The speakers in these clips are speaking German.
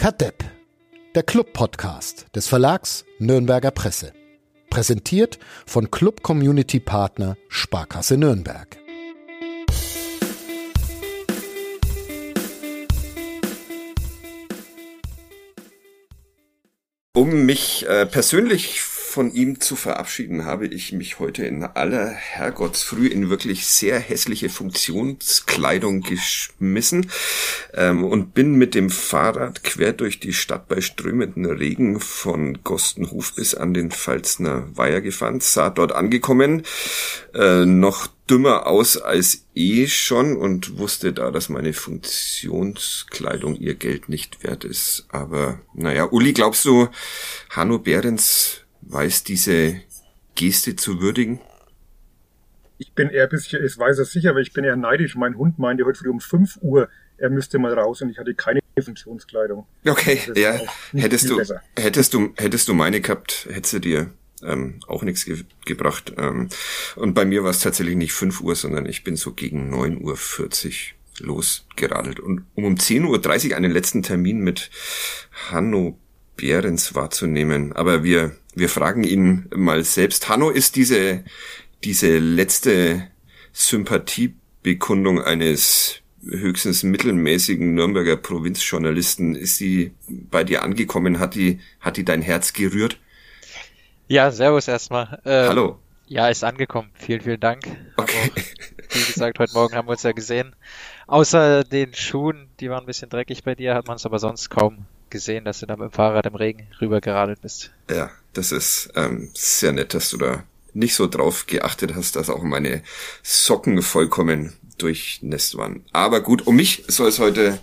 Kadepp, der Club-Podcast des Verlags Nürnberger Presse. Präsentiert von Club Community Partner Sparkasse Nürnberg. Um mich äh, persönlich von ihm zu verabschieden, habe ich mich heute in aller Herrgottsfrüh in wirklich sehr hässliche Funktionskleidung geschmissen ähm, und bin mit dem Fahrrad quer durch die Stadt bei strömenden Regen von Gostenhof bis an den Pfalzner Weiher gefahren, sah dort angekommen, äh, noch dümmer aus als eh schon und wusste da, dass meine Funktionskleidung ihr Geld nicht wert ist. Aber naja, Uli, glaubst du, Hanno Behrens weiß diese Geste zu würdigen? Ich bin eher ein bisschen, ich weiß es sicher, aber ich bin eher neidisch. Mein Hund meinte heute früh um 5 Uhr, er müsste mal raus und ich hatte keine Funktionskleidung. Okay, ja. Hättest du, hättest du, hättest du meine gehabt, hättest du dir ähm, auch nichts ge gebracht. Ähm, und bei mir war es tatsächlich nicht 5 Uhr, sondern ich bin so gegen 9.40 Uhr losgeradelt. Und um um 10.30 Uhr einen letzten Termin mit Hanno Behrens wahrzunehmen. Aber wir, wir fragen ihn mal selbst. Hanno, ist diese, diese letzte Sympathiebekundung eines höchstens mittelmäßigen Nürnberger Provinzjournalisten, ist sie bei dir angekommen? Hat die, hat die dein Herz gerührt? Ja, servus erstmal. Ähm, Hallo. Ja, ist angekommen. Vielen, vielen Dank. Okay. Wie gesagt, heute Morgen haben wir uns ja gesehen. Außer den Schuhen, die waren ein bisschen dreckig bei dir, hat man es aber sonst kaum gesehen, dass du da mit dem Fahrrad im Regen rüber geradelt bist. Ja, das ist ähm, sehr nett, dass du da nicht so drauf geachtet hast, dass auch meine Socken vollkommen durchnässt waren. Aber gut, um mich soll es heute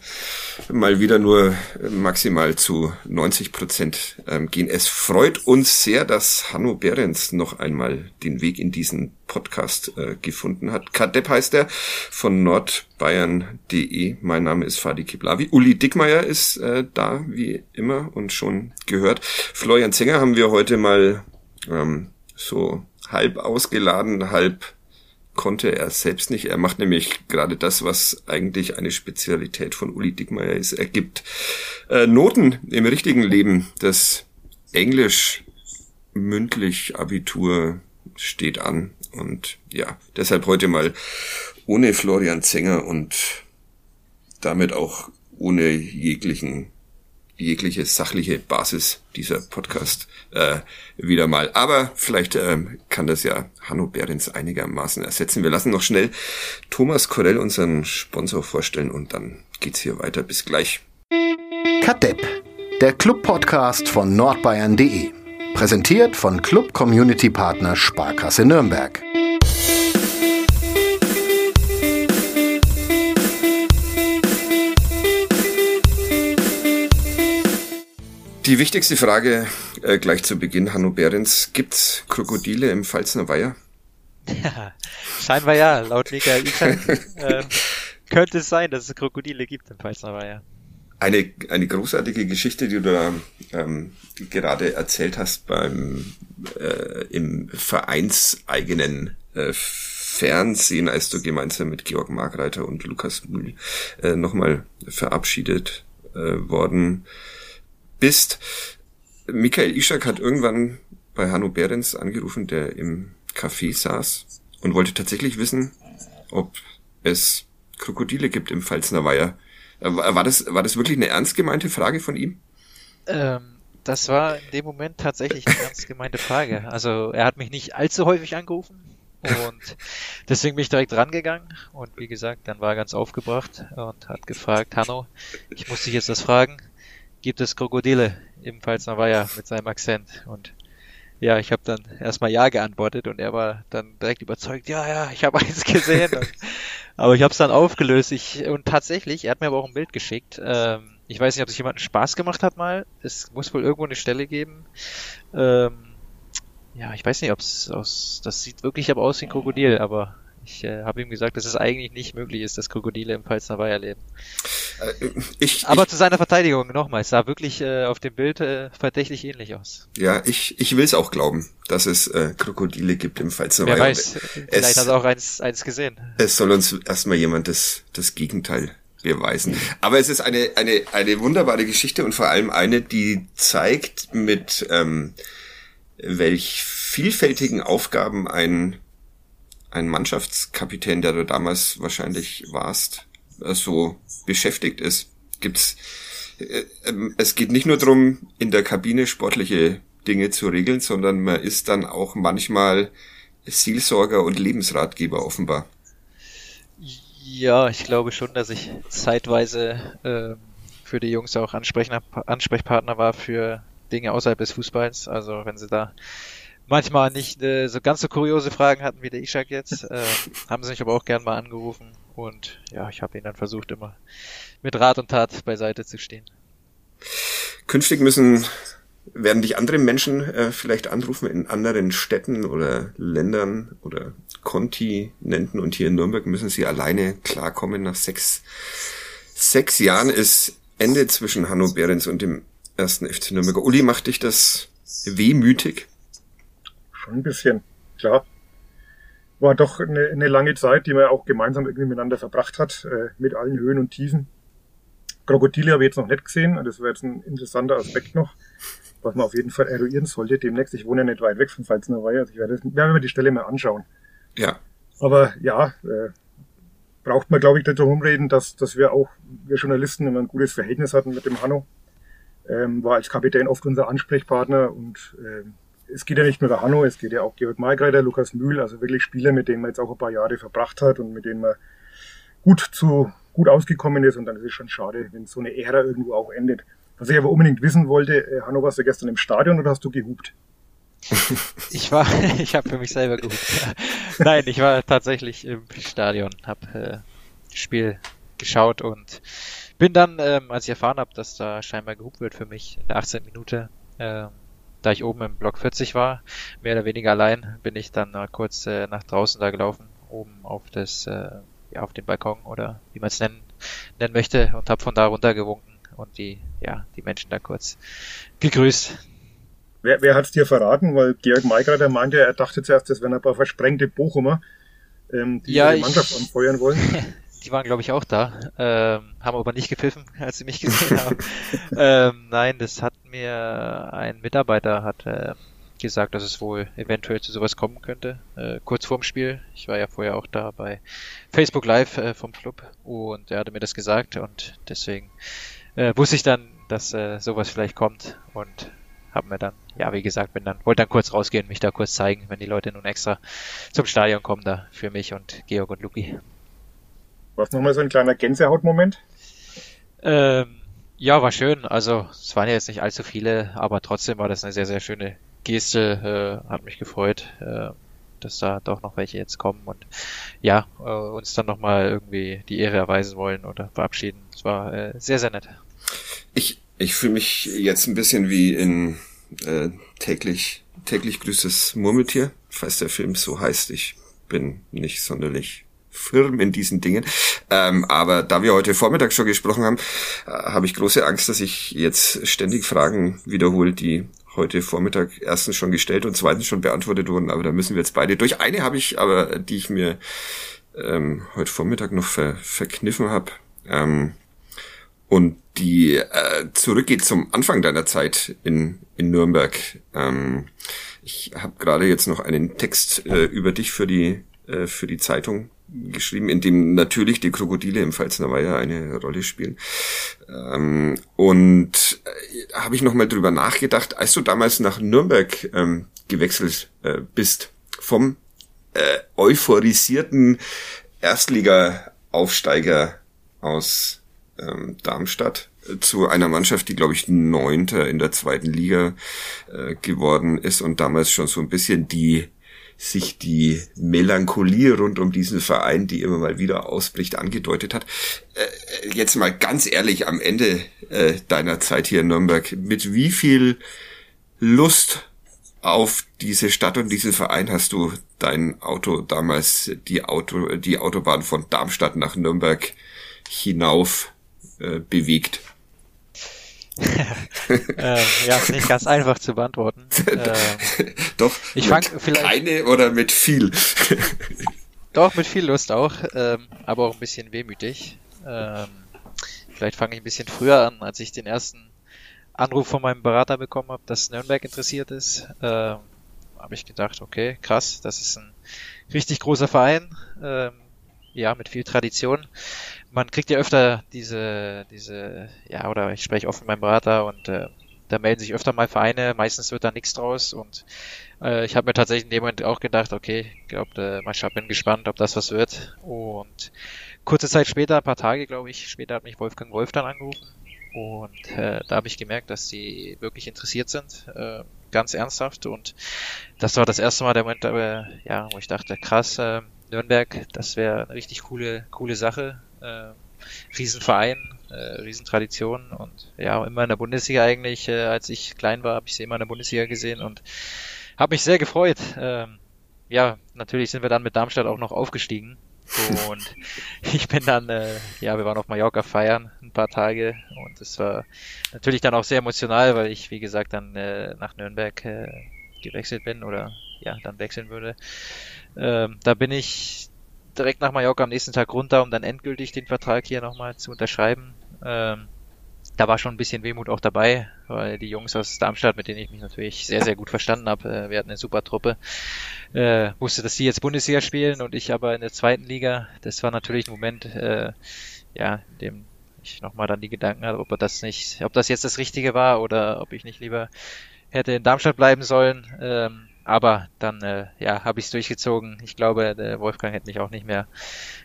mal wieder nur maximal zu 90 Prozent ähm, gehen. Es freut uns sehr, dass Hanno Behrens noch einmal den Weg in diesen Podcast äh, gefunden hat. Kadepp heißt er von nordbayern.de. Mein Name ist Fadi Kiblavi. Uli Dickmeier ist äh, da, wie immer, und schon gehört. Florian Zenger haben wir heute mal ähm, so halb ausgeladen, halb konnte er selbst nicht. Er macht nämlich gerade das, was eigentlich eine Spezialität von Uli Dickmeyer ist. Er gibt äh, Noten im richtigen Leben. Das Englisch mündlich Abitur steht an. Und ja, deshalb heute mal ohne Florian Zenger und damit auch ohne jeglichen jegliche sachliche Basis dieser Podcast äh, wieder mal. Aber vielleicht ähm, kann das ja Hanno Behrens einigermaßen ersetzen. Wir lassen noch schnell Thomas Korell, unseren Sponsor, vorstellen und dann geht's hier weiter. Bis gleich. Kadepp, der Club-Podcast von nordbayern.de. Präsentiert von Club Community Partner Sparkasse Nürnberg. Die wichtigste Frage äh, gleich zu Beginn, Hanno Behrens. Gibt's Krokodile im Pfalzner Weiher? Ja, scheinbar ja. Laut Mika Ikan äh, könnte es sein, dass es Krokodile gibt im Pfalzner Weiher. Eine, eine großartige Geschichte, die du da ähm, gerade erzählt hast beim äh, im vereinseigenen äh, Fernsehen, als du gemeinsam mit Georg Markreiter und Lukas Mühl äh, nochmal verabschiedet äh, worden bist. Michael Ischak hat irgendwann bei Hanno Behrens angerufen, der im Café saß und wollte tatsächlich wissen, ob es Krokodile gibt im Pfalzner Weiher. Äh, war das, war das wirklich eine ernst gemeinte Frage von ihm? Ähm, das war in dem Moment tatsächlich eine ernst gemeinte Frage. Also er hat mich nicht allzu häufig angerufen und deswegen bin ich direkt rangegangen und wie gesagt, dann war er ganz aufgebracht und hat gefragt, Hanno, ich muss dich jetzt das fragen, gibt es Krokodile, ebenfalls Weiher mit seinem Akzent. Und ja, ich habe dann erstmal ja geantwortet und er war dann direkt überzeugt, ja, ja, ich habe eins gesehen. und, aber ich habe es dann aufgelöst. Ich, und tatsächlich, er hat mir aber auch ein Bild geschickt. Ähm, ich weiß nicht, ob sich jemand Spaß gemacht hat mal. Es muss wohl irgendwo eine Stelle geben. Ähm, ja, ich weiß nicht, ob es aus. Das sieht wirklich aber aus wie ein Krokodil, aber ich äh, habe ihm gesagt, dass es eigentlich nicht möglich ist, dass Krokodile im Pfalzner Weiher leben. Äh, ich, Aber ich, zu seiner Verteidigung nochmal, es sah wirklich äh, auf dem Bild äh, verdächtig ähnlich aus. Ja, ich, ich will es auch glauben, dass es äh, Krokodile gibt im Pfalzner Weiher. Wer weiß, vielleicht es, hat er auch eins, eins gesehen. Es soll uns erstmal jemand das, das Gegenteil beweisen. Aber es ist eine, eine, eine wunderbare Geschichte und vor allem eine, die zeigt, mit ähm, welch vielfältigen Aufgaben ein, ein Mannschaftskapitän, der du damals wahrscheinlich warst, äh, so beschäftigt ist. Gibt's äh, ähm, es geht nicht nur darum, in der Kabine sportliche Dinge zu regeln, sondern man ist dann auch manchmal Seelsorger und Lebensratgeber offenbar. Ja, ich glaube schon, dass ich zeitweise äh, für die Jungs auch Ansprechpartner war für Dinge außerhalb des Fußballs. Also wenn sie da manchmal nicht äh, so ganz so kuriose Fragen hatten wie der Ishak jetzt, äh, haben sie mich aber auch gern mal angerufen und ja, ich habe ihnen dann versucht immer mit Rat und Tat beiseite zu stehen. Künftig müssen werden dich andere Menschen äh, vielleicht anrufen in anderen Städten oder Ländern oder Kontinenten und hier in Nürnberg müssen sie alleine klarkommen. Nach sechs, sechs Jahren ist Ende zwischen Hanno Behrens und dem ersten FC Nürnberg. Uli, macht dich das wehmütig? Schon ein bisschen, klar. War doch eine, eine lange Zeit, die man auch gemeinsam irgendwie miteinander verbracht hat, äh, mit allen Höhen und Tiefen. Krokodile habe ich jetzt noch nicht gesehen, das wäre jetzt ein interessanter Aspekt noch was man auf jeden Fall eruieren sollte demnächst. Ich wohne ja nicht weit weg von Pfalznerweihe, also ich werde, werde mir die Stelle mal anschauen. Ja. Aber ja, äh, braucht man, glaube ich, nicht darum reden, dass, dass wir auch, wir Journalisten, immer ein gutes Verhältnis hatten mit dem Hanno. Ähm, war als Kapitän oft unser Ansprechpartner und äh, es geht ja nicht nur der Hanno, es geht ja auch Georg Maigreiter, Lukas Mühl, also wirklich Spieler, mit denen man jetzt auch ein paar Jahre verbracht hat und mit denen man gut zu gut ausgekommen ist und dann ist es schon schade, wenn so eine Ära irgendwo auch endet. Was ich aber unbedingt wissen wollte, äh, Hanno, warst du gestern im Stadion oder hast du gehupt? ich war, ich habe für mich selber gehupt. Nein, ich war tatsächlich im Stadion, habe äh, Spiel geschaut und bin dann, ähm, als ich erfahren habe, dass da scheinbar gehupt wird für mich in der 18. Minute, ähm, da ich oben im Block 40 war, mehr oder weniger allein, bin ich dann äh, kurz äh, nach draußen da gelaufen, oben auf das, äh, ja, auf den Balkon oder wie man es nennen, nennen möchte und habe von da runter gewunken und die, ja, die Menschen da kurz gegrüßt. Wer, wer hat's dir verraten? Weil Georg Maigreiter meinte, er dachte zuerst, das wären ein paar versprengte Bochumer, ähm, die ja, die Mannschaft ich, anfeuern wollen. Die waren, glaube ich, auch da, ähm, haben aber nicht gepfiffen, als sie mich gesehen haben. ähm, nein, das hat mir ein Mitarbeiter hat äh, gesagt, dass es wohl eventuell zu sowas kommen könnte. Äh, kurz vorm Spiel. Ich war ja vorher auch da bei Facebook Live äh, vom Club und er hatte mir das gesagt und deswegen äh, wusste ich dann, dass äh, sowas vielleicht kommt und habe mir dann, ja, wie gesagt, bin dann, wollte dann kurz rausgehen, mich da kurz zeigen, wenn die Leute nun extra zum Stadion kommen, da für mich und Georg und Luki. Was nochmal so ein kleiner Gänsehautmoment? Ähm, ja, war schön. Also es waren ja jetzt nicht allzu viele, aber trotzdem war das eine sehr, sehr schöne Geste. Äh, hat mich gefreut, äh, dass da doch noch welche jetzt kommen und ja, äh, uns dann nochmal irgendwie die Ehre erweisen wollen oder verabschieden. Es war äh, sehr, sehr nett. Ich, ich fühle mich jetzt ein bisschen wie in äh, täglich, täglich grüßes Murmeltier, falls der Film so heißt. Ich bin nicht sonderlich firm in diesen Dingen. Ähm, aber da wir heute Vormittag schon gesprochen haben, äh, habe ich große Angst, dass ich jetzt ständig Fragen wiederhole, die heute Vormittag erstens schon gestellt und zweitens schon beantwortet wurden. Aber da müssen wir jetzt beide durch. Eine habe ich aber, die ich mir ähm, heute Vormittag noch ver verkniffen habe. Ähm, und die äh, zurückgeht zum Anfang deiner Zeit in, in Nürnberg. Ähm, ich habe gerade jetzt noch einen Text äh, über dich für die, äh, für die Zeitung geschrieben, in dem natürlich die Krokodile im Pfalzner Weiher eine Rolle spielen. Ähm, und äh, habe ich nochmal drüber nachgedacht, als du damals nach Nürnberg ähm, gewechselt äh, bist, vom äh, euphorisierten Erstliga-Aufsteiger aus ähm, Darmstadt äh, zu einer Mannschaft, die, glaube ich, Neunter in der zweiten Liga äh, geworden ist und damals schon so ein bisschen die sich die Melancholie rund um diesen Verein, die immer mal wieder ausbricht, angedeutet hat. Äh, jetzt mal ganz ehrlich, am Ende äh, deiner Zeit hier in Nürnberg, mit wie viel Lust auf diese Stadt und diesen Verein hast du dein Auto damals die Auto die Autobahn von Darmstadt nach Nürnberg hinauf äh, bewegt? ähm, ja, ist nicht ganz einfach zu beantworten. Ähm, Doch, ich fang vielleicht keine oder mit viel. Doch, mit viel Lust auch, ähm, aber auch ein bisschen wehmütig. Ähm, vielleicht fange ich ein bisschen früher an, als ich den ersten Anruf von meinem Berater bekommen habe, dass Nürnberg interessiert ist. Ähm, habe ich gedacht, okay, krass, das ist ein richtig großer Verein, ähm, ja, mit viel Tradition. Man kriegt ja öfter diese, diese, ja, oder ich spreche oft mit meinem Berater und äh, da melden sich öfter mal Vereine, meistens wird da nichts draus und äh, ich habe mir tatsächlich in dem Moment auch gedacht, okay, ich glaube, schauen, bin gespannt, ob das was wird. Und kurze Zeit später, ein paar Tage, glaube ich, später hat mich Wolfgang Wolf dann angerufen und äh, da habe ich gemerkt, dass sie wirklich interessiert sind, äh, ganz ernsthaft. Und das war das erste Mal der Moment, äh, ja, wo ich dachte, krass, äh, Nürnberg, das wäre eine richtig coole, coole Sache. Äh, Riesenverein, äh, Riesentradition und ja, immer in der Bundesliga eigentlich. Äh, als ich klein war, habe ich sie immer in der Bundesliga gesehen und habe mich sehr gefreut. Ähm, ja, natürlich sind wir dann mit Darmstadt auch noch aufgestiegen. Und ich bin dann, äh, ja, wir waren auf Mallorca feiern ein paar Tage und es war natürlich dann auch sehr emotional, weil ich, wie gesagt, dann äh, nach Nürnberg äh, gewechselt bin oder ja, dann wechseln würde. Ähm, da bin ich direkt nach Mallorca am nächsten Tag runter, um dann endgültig den Vertrag hier nochmal zu unterschreiben. Ähm, da war schon ein bisschen Wehmut auch dabei, weil die Jungs aus Darmstadt, mit denen ich mich natürlich sehr, sehr gut verstanden habe, äh, wir hatten eine super Truppe, äh, wusste, dass die jetzt Bundesliga spielen und ich aber in der zweiten Liga. Das war natürlich ein Moment, äh, ja, in dem ich nochmal dann die Gedanken hatte, ob das nicht, ob das jetzt das Richtige war oder ob ich nicht lieber hätte in Darmstadt bleiben sollen. Ähm, aber dann, äh, ja, habe ich es durchgezogen. Ich glaube, der Wolfgang hätte mich auch nicht mehr,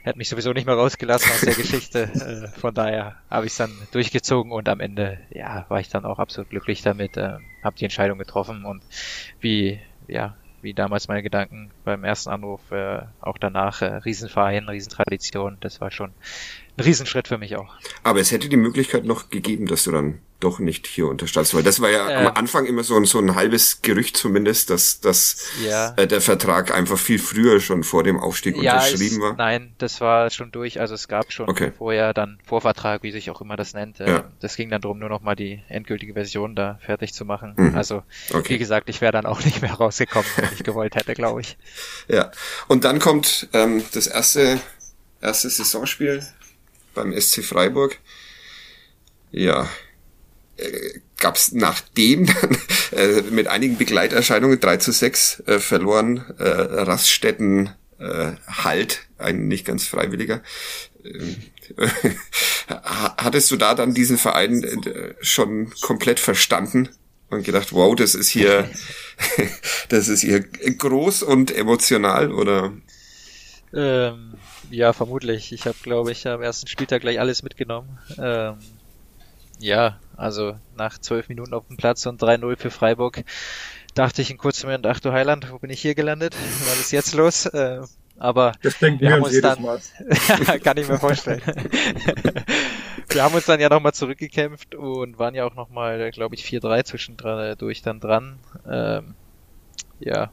hätte mich sowieso nicht mehr rausgelassen aus der Geschichte. Äh, von daher habe ich es dann durchgezogen und am Ende, ja, war ich dann auch absolut glücklich damit. Äh, habe die Entscheidung getroffen und wie, ja, wie damals meine Gedanken beim ersten Anruf, äh, auch danach äh, Riesenverein, Riesentradition. Das war schon ein Riesenschritt für mich auch. Aber es hätte die Möglichkeit noch gegeben, dass du dann doch nicht hier unterstandst, weil das war ja äh, am Anfang immer so ein, so ein halbes Gerücht zumindest, dass, dass ja. äh, der Vertrag einfach viel früher schon vor dem Aufstieg ja, unterschrieben es, war. Nein, das war schon durch, also es gab schon okay. vorher dann Vorvertrag, wie sich auch immer das nennt. Äh, ja. Das ging dann darum, nur noch mal die endgültige Version da fertig zu machen. Mhm. Also okay. wie gesagt, ich wäre dann auch nicht mehr rausgekommen, wenn ich gewollt hätte, glaube ich. Ja, und dann kommt ähm, das erste erste Saisonspiel beim SC Freiburg. Ja, äh, gab es nachdem dann äh, mit einigen Begleiterscheinungen 3 zu 6 äh, verloren, äh, Raststätten äh, Halt, ein nicht ganz freiwilliger. Äh, hattest du da dann diesen Verein äh, schon komplett verstanden und gedacht, wow, das ist hier, das ist hier groß und emotional oder? Ähm, ja, vermutlich. Ich habe, glaube ich, am ersten Spieltag gleich alles mitgenommen. Ähm, ja, also nach zwölf Minuten auf dem Platz und 3-0 für Freiburg dachte ich in kurzem Moment, ach du Heiland, wo bin ich hier gelandet? Was ist jetzt los? Äh, aber das denken wir, wir haben uns dann, kann ich mir vorstellen. wir haben uns dann ja nochmal zurückgekämpft und waren ja auch nochmal, glaube ich, 4-3 zwischendurch dann dran. Ähm, ja,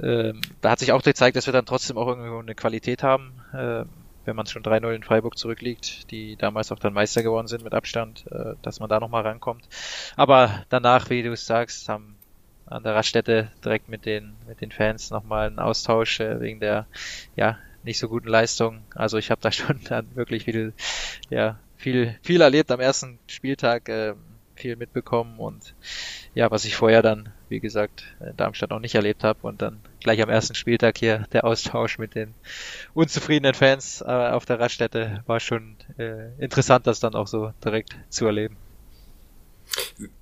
ähm, da hat sich auch gezeigt, dass wir dann trotzdem auch irgendwo eine Qualität haben, äh, wenn man schon 3-0 in Freiburg zurückliegt, die damals auch dann Meister geworden sind mit Abstand, äh, dass man da nochmal rankommt. Aber danach, wie du es sagst, haben an der Raststätte direkt mit den, mit den Fans nochmal einen Austausch äh, wegen der, ja, nicht so guten Leistung. Also ich habe da schon dann wirklich viel, ja, viel, viel erlebt am ersten Spieltag, äh, viel mitbekommen und ja, was ich vorher dann, wie gesagt, in Darmstadt noch nicht erlebt habe und dann gleich am ersten Spieltag hier der Austausch mit den unzufriedenen Fans äh, auf der Raststätte war schon äh, interessant, das dann auch so direkt zu erleben.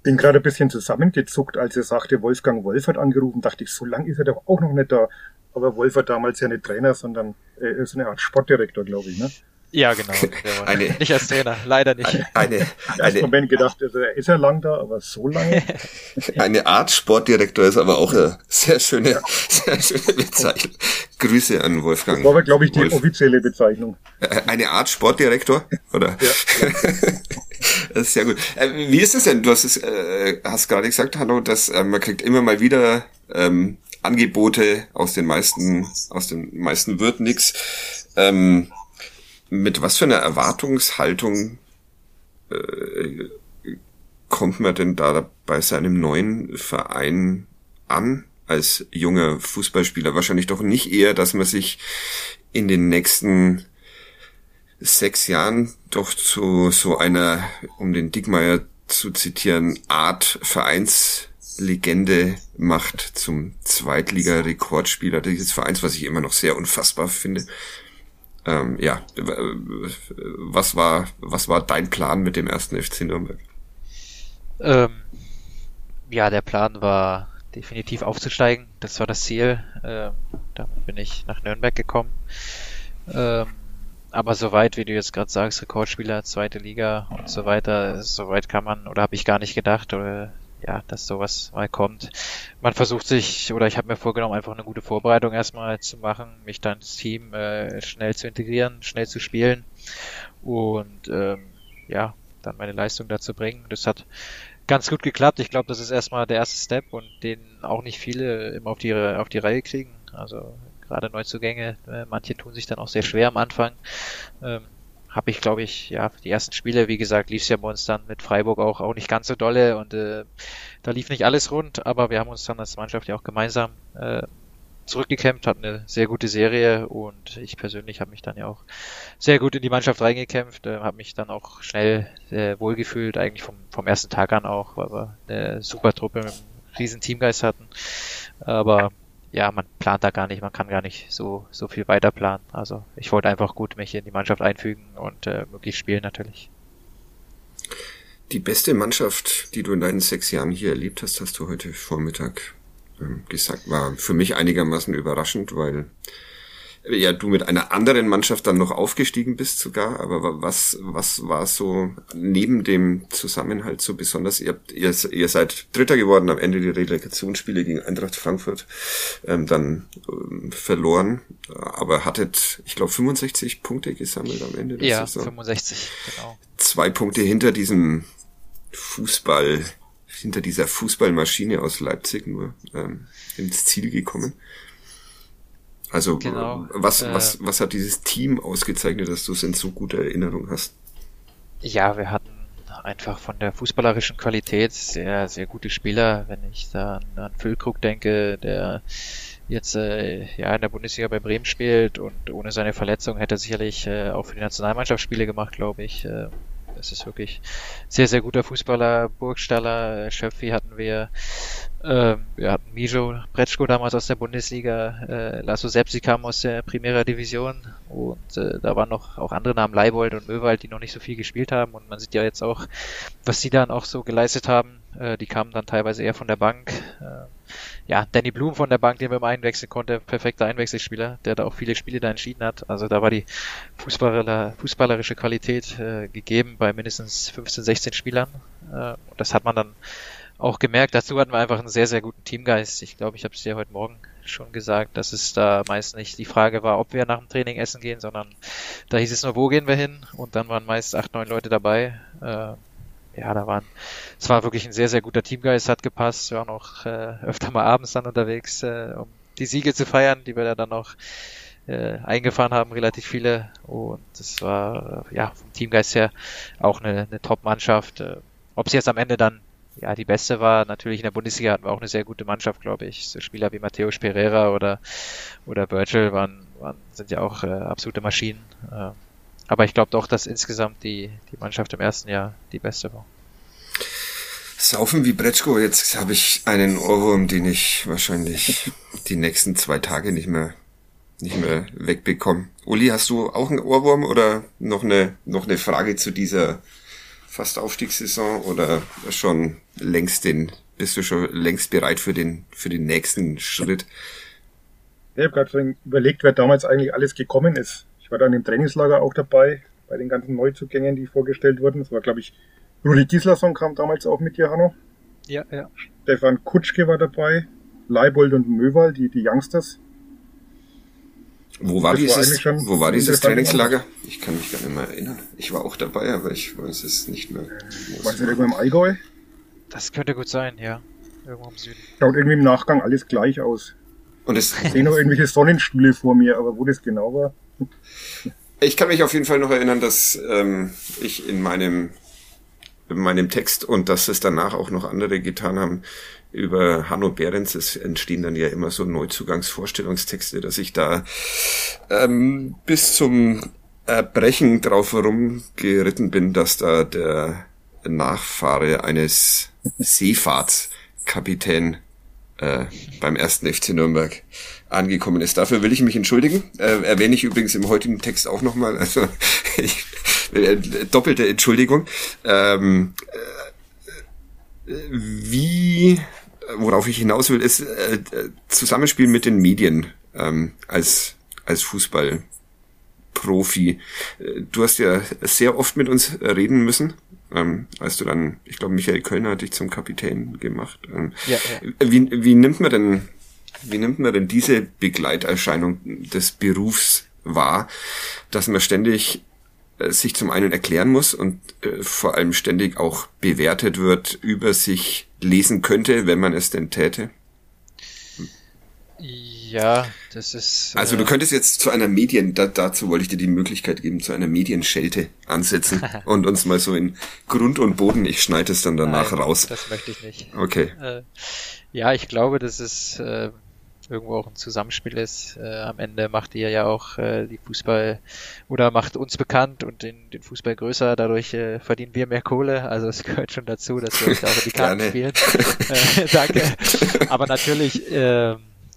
Bin gerade ein bisschen zusammengezuckt, als er sagte, Wolfgang Wolf hat angerufen, dachte ich, so lang ist er doch auch noch nicht da. Aber Wolf war damals ja nicht Trainer, sondern er ist eine Art Sportdirektor, glaube ich, ne? Ja, genau. eine, nicht als Trainer, leider nicht. Eine, eine, eine Moment gedacht, also er ist ja lang da, aber so lange. eine Art Sportdirektor ist aber auch eine sehr schöne, ja. sehr schöne Bezeichnung. Grüße an Wolfgang. Das war aber, glaube ich, die Wolf. offizielle Bezeichnung. Äh, eine Art Sportdirektor, oder? Ja. das ist sehr gut. Äh, wie ist es denn? Du hast es, äh, hast gerade gesagt, Hallo, dass äh, man kriegt immer mal wieder ähm, Angebote aus den meisten, aus den meisten wird nix. Ähm, mit was für einer Erwartungshaltung äh, kommt man denn da bei seinem neuen Verein an als junger Fußballspieler? Wahrscheinlich doch nicht eher, dass man sich in den nächsten sechs Jahren doch zu so einer, um den Dickmeier zu zitieren, Art Vereinslegende macht zum Zweitliga-Rekordspieler dieses Vereins, was ich immer noch sehr unfassbar finde. Ähm, ja, was war, was war dein Plan mit dem ersten FC Nürnberg? Ähm, ja, der Plan war definitiv aufzusteigen. Das war das Ziel. Ähm, damit bin ich nach Nürnberg gekommen. Ähm, aber soweit, wie du jetzt gerade sagst, Rekordspieler, zweite Liga und so weiter, soweit kann man oder habe ich gar nicht gedacht oder ja, dass sowas mal kommt. Man versucht sich, oder ich habe mir vorgenommen, einfach eine gute Vorbereitung erstmal zu machen, mich dann ins Team äh, schnell zu integrieren, schnell zu spielen und ähm, ja, dann meine Leistung dazu bringen. Das hat ganz gut geklappt. Ich glaube, das ist erstmal der erste Step und den auch nicht viele immer auf die, auf die Reihe kriegen. Also gerade Neuzugänge, äh, manche tun sich dann auch sehr schwer am Anfang. Ähm, habe ich, glaube ich, ja, die ersten Spiele, wie gesagt, lief es ja bei uns dann mit Freiburg auch, auch nicht ganz so dolle und äh, da lief nicht alles rund, aber wir haben uns dann als Mannschaft ja auch gemeinsam äh, zurückgekämpft, hatten eine sehr gute Serie und ich persönlich habe mich dann ja auch sehr gut in die Mannschaft reingekämpft, äh, habe mich dann auch schnell äh, wohlgefühlt, eigentlich vom, vom ersten Tag an auch, weil wir eine super Truppe mit einem riesen Teamgeist hatten. Aber ja, man plant da gar nicht, man kann gar nicht so, so viel weiter planen. Also ich wollte einfach gut mich in die Mannschaft einfügen und äh, möglichst spielen natürlich. Die beste Mannschaft, die du in deinen sechs Jahren hier erlebt hast, hast du heute Vormittag ähm, gesagt, war für mich einigermaßen überraschend, weil ja du mit einer anderen Mannschaft dann noch aufgestiegen bist sogar, aber was was war so neben dem Zusammenhalt so besonders? Ihr, habt, ihr, ihr seid Dritter geworden am Ende die Relegationsspiele gegen Eintracht Frankfurt ähm, dann ähm, verloren, aber hattet ich glaube 65 Punkte gesammelt am Ende der ja, Saison. 65 genau. Zwei Punkte hinter diesem Fußball hinter dieser Fußballmaschine aus Leipzig nur ähm, ins Ziel gekommen. Also genau. was, äh, was, was hat dieses Team ausgezeichnet, dass du es in so guter Erinnerung hast? Ja, wir hatten einfach von der fußballerischen Qualität sehr, sehr gute Spieler. Wenn ich da an, an Füllkrug denke, der jetzt äh, ja in der Bundesliga bei Bremen spielt und ohne seine Verletzung hätte er sicherlich äh, auch für die Nationalmannschaft Spiele gemacht, glaube ich. Äh, es ist wirklich sehr, sehr guter Fußballer. Burgstaller, Schöpfi hatten wir. Ähm, wir hatten Mijo Bretschko damals aus der Bundesliga. Äh, Lasso Sepsi kam aus der Primera Division. Und äh, da waren noch auch andere Namen, Leibold und Möwald, die noch nicht so viel gespielt haben. Und man sieht ja jetzt auch, was sie dann auch so geleistet haben. Äh, die kamen dann teilweise eher von der Bank. Äh, ja, Danny Blum von der Bank, den man immer einwechseln konnte, perfekter Einwechselspieler, der da auch viele Spiele da entschieden hat. Also da war die Fußballer, fußballerische Qualität äh, gegeben bei mindestens 15, 16 Spielern. Äh, und das hat man dann auch gemerkt. Dazu hatten wir einfach einen sehr, sehr guten Teamgeist. Ich glaube, ich habe es dir heute Morgen schon gesagt, dass es da meist nicht die Frage war, ob wir nach dem Training essen gehen, sondern da hieß es nur, wo gehen wir hin? Und dann waren meist acht, neun Leute dabei. Äh, ja, da waren, es war wirklich ein sehr, sehr guter Teamgeist, hat gepasst. Wir waren auch äh, öfter mal abends dann unterwegs, äh, um die Siege zu feiern, die wir dann noch äh, eingefahren haben, relativ viele. Und das war äh, ja vom Teamgeist her auch eine, eine Top-Mannschaft. Äh, Ob sie jetzt am Ende dann ja die beste war, natürlich in der Bundesliga hatten wir auch eine sehr gute Mannschaft, glaube ich. So Spieler wie Matthäus Pereira oder oder Virgil waren, waren sind ja auch äh, absolute Maschinen. Äh, aber ich glaube doch, dass insgesamt die, die Mannschaft im ersten Jahr die beste war. Saufen wie Bretschko, jetzt habe ich einen Ohrwurm, den ich wahrscheinlich die nächsten zwei Tage nicht mehr nicht mehr wegbekomme. Uli, hast du auch einen Ohrwurm oder noch eine noch eine Frage zu dieser fast Aufstiegssaison oder schon längst den bist du schon längst bereit für den für den nächsten Schritt? Ich habe gerade überlegt, wer damals eigentlich alles gekommen ist war dann im Trainingslager auch dabei, bei den ganzen Neuzugängen, die vorgestellt wurden. Das war, glaube ich, Rudi Gislason kam damals auch mit dir, Hanno. Ja, ja. Stefan Kutschke war dabei, Leibold und Möwal, die, die Youngsters. Wo war, dieses, war wo war dieses Trainingslager? Ich kann mich gar nicht mehr erinnern. Ich war auch dabei, aber ich weiß es nicht mehr. War es irgendwo im Allgäu? Das könnte gut sein, ja. Irgendwo im Süden. Schaut irgendwie im Nachgang alles gleich aus. Und es ich sehe noch irgendwelche Sonnenstühle vor mir, aber wo das genau war. Ich kann mich auf jeden Fall noch erinnern, dass ähm, ich in meinem in meinem Text und dass es danach auch noch andere getan haben über Hanno Behrens. Es entstehen dann ja immer so Neuzugangsvorstellungstexte, dass ich da ähm, bis zum Erbrechen drauf herumgeritten bin, dass da der Nachfahre eines Seefahrtskapitän äh, beim ersten FC Nürnberg angekommen ist. Dafür will ich mich entschuldigen. Äh, erwähne ich übrigens im heutigen Text auch nochmal. Also ich, äh, doppelte Entschuldigung. Ähm, äh, wie, worauf ich hinaus will, ist äh, Zusammenspiel mit den Medien ähm, als als Fußballprofi. Du hast ja sehr oft mit uns reden müssen ähm, als du dann, ich glaube, Michael Kölner hat dich zum Kapitän gemacht. Ähm, ja, ja. Wie, wie nimmt man denn, wie nimmt man denn diese Begleiterscheinung des Berufs wahr, dass man ständig äh, sich zum einen erklären muss und äh, vor allem ständig auch bewertet wird, über sich lesen könnte, wenn man es denn täte? Ja, das ist. Also du äh, könntest jetzt zu einer Medien, da, dazu wollte ich dir die Möglichkeit geben, zu einer Medienschelte ansetzen und uns mal so in Grund und Boden, ich schneide es dann danach Nein, raus. Das möchte ich nicht. Okay. Äh, ja, ich glaube, dass es äh, irgendwo auch ein Zusammenspiel ist. Äh, am Ende macht ihr ja auch äh, die Fußball oder macht uns bekannt und den, den Fußball größer. Dadurch äh, verdienen wir mehr Kohle. Also es gehört schon dazu, dass wir uns auch in die Karten spielen. Danke. Aber natürlich.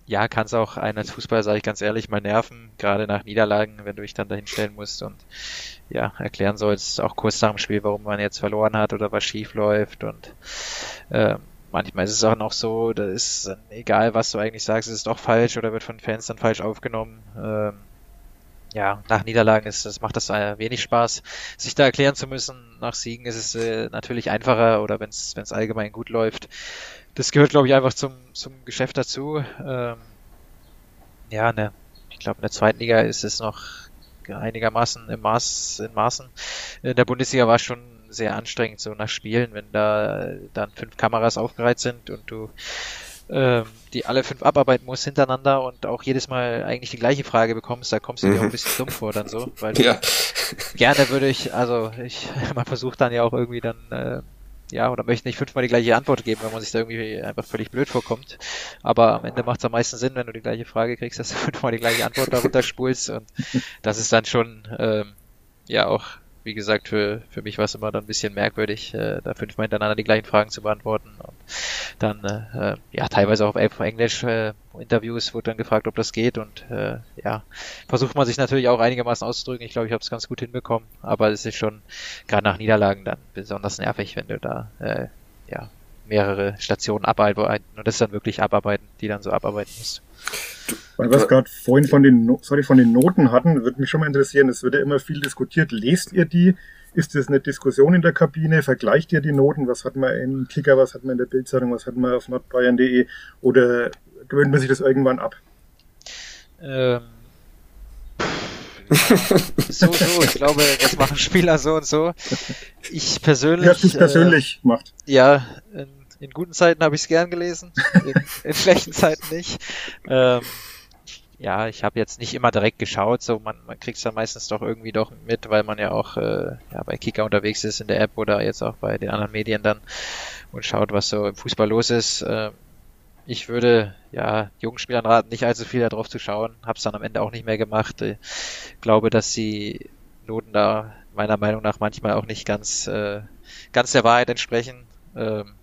Ja, kann es auch einen als Fußballer, sage ich ganz ehrlich, mal nerven, gerade nach Niederlagen, wenn du dich dann dahinstellen musst und ja, erklären sollst, auch kurz nach dem Spiel, warum man jetzt verloren hat oder was schief läuft und äh, manchmal ist es auch noch so, da ist egal, was du eigentlich sagst, ist es doch falsch oder wird von Fans dann falsch aufgenommen. Ähm, ja, nach Niederlagen ist das macht das äh, wenig Spaß, sich da erklären zu müssen. Nach Siegen ist es äh, natürlich einfacher oder wenn es allgemein gut läuft das gehört, glaube ich, einfach zum, zum Geschäft dazu. Ähm, ja, ne, ich glaube, in der zweiten Liga ist es noch einigermaßen im Maß, in Maßen. In der Bundesliga war es schon sehr anstrengend, so nach Spielen, wenn da dann fünf Kameras aufgereiht sind und du ähm, die alle fünf abarbeiten musst hintereinander und auch jedes Mal eigentlich die gleiche Frage bekommst, da kommst du dir auch ein mhm. bisschen dumm vor dann so, weil ja. gerne würde ich, also ich, man versucht dann ja auch irgendwie dann äh, ja, oder möchte nicht fünfmal die gleiche Antwort geben, wenn man sich da irgendwie einfach völlig blöd vorkommt. Aber am Ende macht es am meisten Sinn, wenn du die gleiche Frage kriegst, dass du fünfmal die gleiche Antwort darunter spulst. Und das ist dann schon, ähm, ja, auch wie gesagt, für, für mich war es immer dann ein bisschen merkwürdig, äh, da fünfmal hintereinander die gleichen Fragen zu beantworten. Und dann, äh, äh ja, teilweise auch auf Englisch äh, Interviews wurde dann gefragt, ob das geht. Und äh, ja, versucht man sich natürlich auch einigermaßen auszudrücken. Ich glaube, ich habe es ganz gut hinbekommen. Aber es ist schon gerade nach Niederlagen dann besonders nervig, wenn du da äh, ja, mehrere Stationen abarbeiten. Und das ist dann wirklich abarbeiten, die dann so abarbeiten musst. Weil wir es gerade vorhin von den, no sorry, von den Noten hatten, würde mich schon mal interessieren, es wird ja immer viel diskutiert. Lest ihr die? Ist das eine Diskussion in der Kabine? Vergleicht ihr die Noten? Was hat man in Kicker, was hat man in der Bildzeitung, was hat man auf nordbayern.de? Oder gewöhnt man sich das irgendwann ab? Ähm, so, so. Ich glaube, das machen Spieler so und so. Ich persönlich. Wie hast persönlich äh, gemacht? Ja, in, guten Zeiten habe ich es gern gelesen, in, in schlechten Zeiten nicht. Ähm, ja, ich habe jetzt nicht immer direkt geschaut, so man, man kriegt es ja meistens doch irgendwie doch mit, weil man ja auch äh, ja, bei Kicker unterwegs ist in der App oder jetzt auch bei den anderen Medien dann und schaut, was so im Fußball los ist. Äh, ich würde ja jungen Spielern raten, nicht allzu viel darauf zu schauen. Hab's dann am Ende auch nicht mehr gemacht. Ich glaube, dass die Noten da meiner Meinung nach manchmal auch nicht ganz äh, ganz der Wahrheit entsprechen. Ähm,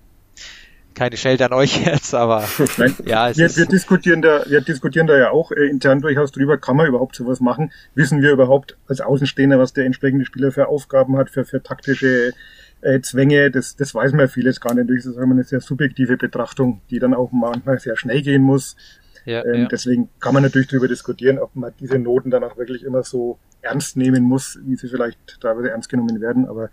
keine Schelte an euch jetzt, aber Nein, ja, es wir, ist wir diskutieren da, wir diskutieren da ja auch äh, intern durchaus drüber, kann man überhaupt sowas machen? Wissen wir überhaupt als Außenstehender, was der entsprechende Spieler für Aufgaben hat, für, für taktische äh, Zwänge? Das, das weiß man ja vieles gar nicht. Das ist eine sehr subjektive Betrachtung, die dann auch manchmal sehr schnell gehen muss. Ja, ähm, ja. Deswegen kann man natürlich darüber diskutieren, ob man diese Noten dann auch wirklich immer so ernst nehmen muss, wie sie vielleicht teilweise ernst genommen werden. Aber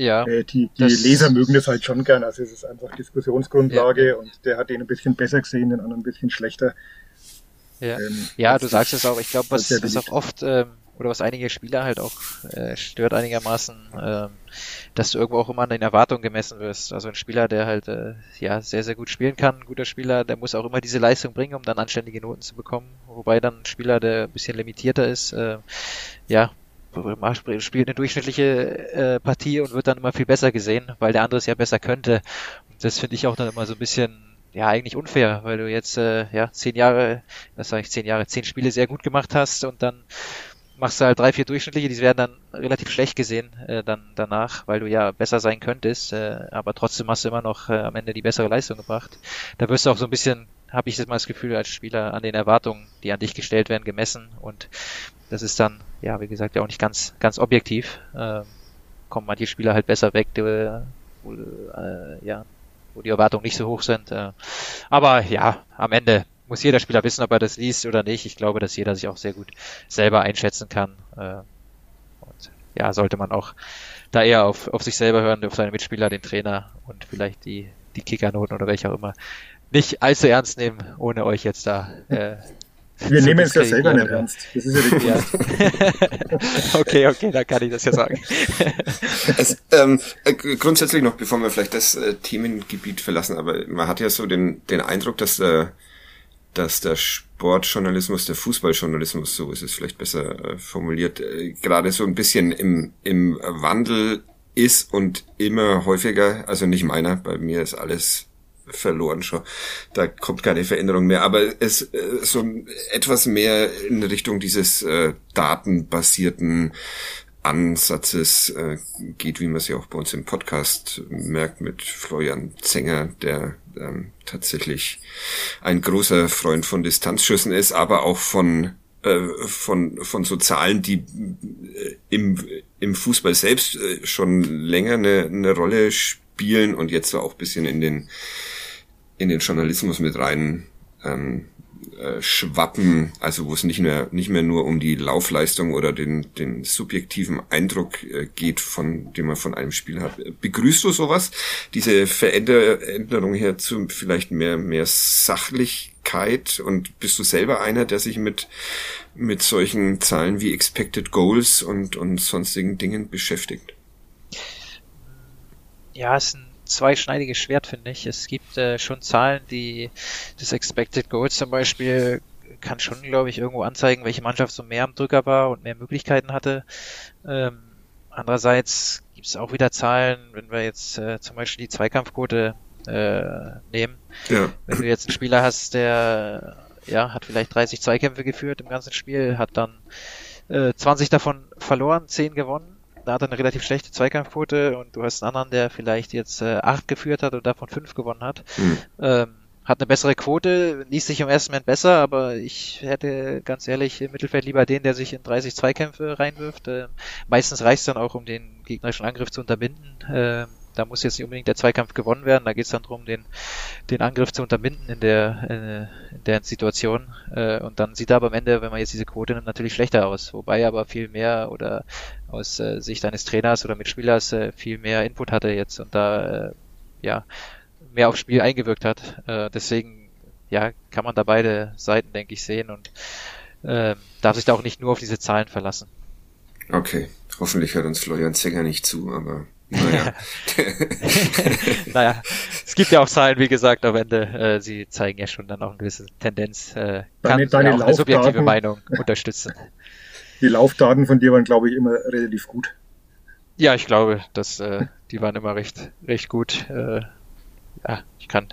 ja, äh, die, die Leser mögen das halt schon gern. Also es ist einfach Diskussionsgrundlage ja. und der hat den ein bisschen besser gesehen, den anderen ein bisschen schlechter. Ja, ähm, ja du sagst es auch. Ich glaube, was, was auch oft ähm, oder was einige Spieler halt auch äh, stört einigermaßen, ähm, dass du irgendwo auch immer an den Erwartungen gemessen wirst. Also ein Spieler, der halt äh, ja sehr, sehr gut spielen kann, ein guter Spieler, der muss auch immer diese Leistung bringen, um dann anständige Noten zu bekommen. Wobei dann ein Spieler, der ein bisschen limitierter ist, äh, ja, spielt eine durchschnittliche äh, Partie und wird dann immer viel besser gesehen, weil der andere es ja besser könnte. Das finde ich auch dann immer so ein bisschen ja eigentlich unfair, weil du jetzt äh, ja zehn Jahre, was sage ich, zehn Jahre, zehn Spiele sehr gut gemacht hast und dann machst du halt drei, vier durchschnittliche, die werden dann relativ schlecht gesehen äh, dann danach, weil du ja besser sein könntest, äh, aber trotzdem hast du immer noch äh, am Ende die bessere Leistung gebracht. Da wirst du auch so ein bisschen, habe ich jetzt mal das Gefühl als Spieler, an den Erwartungen, die an dich gestellt werden, gemessen und das ist dann, ja, wie gesagt, ja auch nicht ganz, ganz objektiv. Äh, kommen manche Spieler halt besser weg, die, wo, äh, ja, wo die Erwartungen nicht so hoch sind. Äh, aber ja, am Ende muss jeder Spieler wissen, ob er das liest oder nicht. Ich glaube, dass jeder sich auch sehr gut selber einschätzen kann. Äh, und ja, sollte man auch da eher auf, auf sich selber hören, auf seine Mitspieler, den Trainer und vielleicht die, die Kickernoten oder welche auch immer nicht allzu ernst nehmen, ohne euch jetzt da äh, wir nehmen es ja selber nicht ernst. Das ist ja die ja. Okay, okay, dann kann ich das ja sagen. es, ähm, äh, grundsätzlich noch, bevor wir vielleicht das äh, Themengebiet verlassen, aber man hat ja so den, den Eindruck, dass, äh, dass der Sportjournalismus, der Fußballjournalismus, so ist es vielleicht besser äh, formuliert, äh, gerade so ein bisschen im, im Wandel ist und immer häufiger, also nicht meiner, bei mir ist alles verloren schon. Da kommt keine Veränderung mehr. Aber es äh, so etwas mehr in Richtung dieses äh, datenbasierten Ansatzes äh, geht, wie man es ja auch bei uns im Podcast merkt, mit Florian Zenger, der ähm, tatsächlich ein großer Freund von Distanzschüssen ist, aber auch von äh, von von so Zahlen, die äh, im im Fußball selbst schon länger eine, eine Rolle spielen und jetzt auch bisschen in den in den Journalismus mit rein ähm, äh, schwappen, also wo es nicht mehr nicht mehr nur um die Laufleistung oder den den subjektiven Eindruck äh, geht, von dem man von einem Spiel hat. Begrüßt du sowas? Diese Veränderung her zu vielleicht mehr mehr Sachlichkeit und bist du selber einer, der sich mit mit solchen Zahlen wie Expected Goals und und sonstigen Dingen beschäftigt? Ja, es ist ein zweischneidiges Schwert, finde ich. Es gibt äh, schon Zahlen, die das Expected Goals zum Beispiel kann schon, glaube ich, irgendwo anzeigen, welche Mannschaft so mehr am Drücker war und mehr Möglichkeiten hatte. Ähm, andererseits gibt es auch wieder Zahlen, wenn wir jetzt äh, zum Beispiel die Zweikampfquote äh, nehmen. Ja. Wenn du jetzt einen Spieler hast, der ja hat vielleicht 30 Zweikämpfe geführt im ganzen Spiel, hat dann äh, 20 davon verloren, 10 gewonnen, da hat er eine relativ schlechte Zweikampfquote und du hast einen anderen, der vielleicht jetzt äh, acht geführt hat und davon fünf gewonnen hat. Mhm. Ähm, hat eine bessere Quote, liest sich im ersten Moment besser, aber ich hätte ganz ehrlich im Mittelfeld lieber den, der sich in 30 Zweikämpfe reinwirft. Äh, meistens reicht es dann auch, um den gegnerischen Angriff zu unterbinden. Äh, da muss jetzt nicht unbedingt der Zweikampf gewonnen werden, da geht es dann darum, den, den Angriff zu unterbinden in der, in der Situation. Äh, und dann sieht er aber am Ende, wenn man jetzt diese Quote nimmt, natürlich schlechter aus. Wobei er aber viel mehr oder aus äh, Sicht eines Trainers oder Mitspielers äh, viel mehr Input hatte jetzt und da ja mehr aufs Spiel eingewirkt hat. Deswegen ja kann man da beide Seiten, denke ich, sehen und äh, darf sich da auch nicht nur auf diese Zahlen verlassen. Okay, hoffentlich hört uns Florian Zenger nicht zu, aber naja. naja, es gibt ja auch Zahlen, wie gesagt, am Ende, äh, sie zeigen ja schon dann auch eine gewisse Tendenz, äh, kann deine, deine auch eine subjektive Meinung unterstützen. Die Laufdaten von dir waren, glaube ich, immer relativ gut. Ja, ich glaube, dass äh, die waren immer recht, recht gut. Äh, ja, ich kann,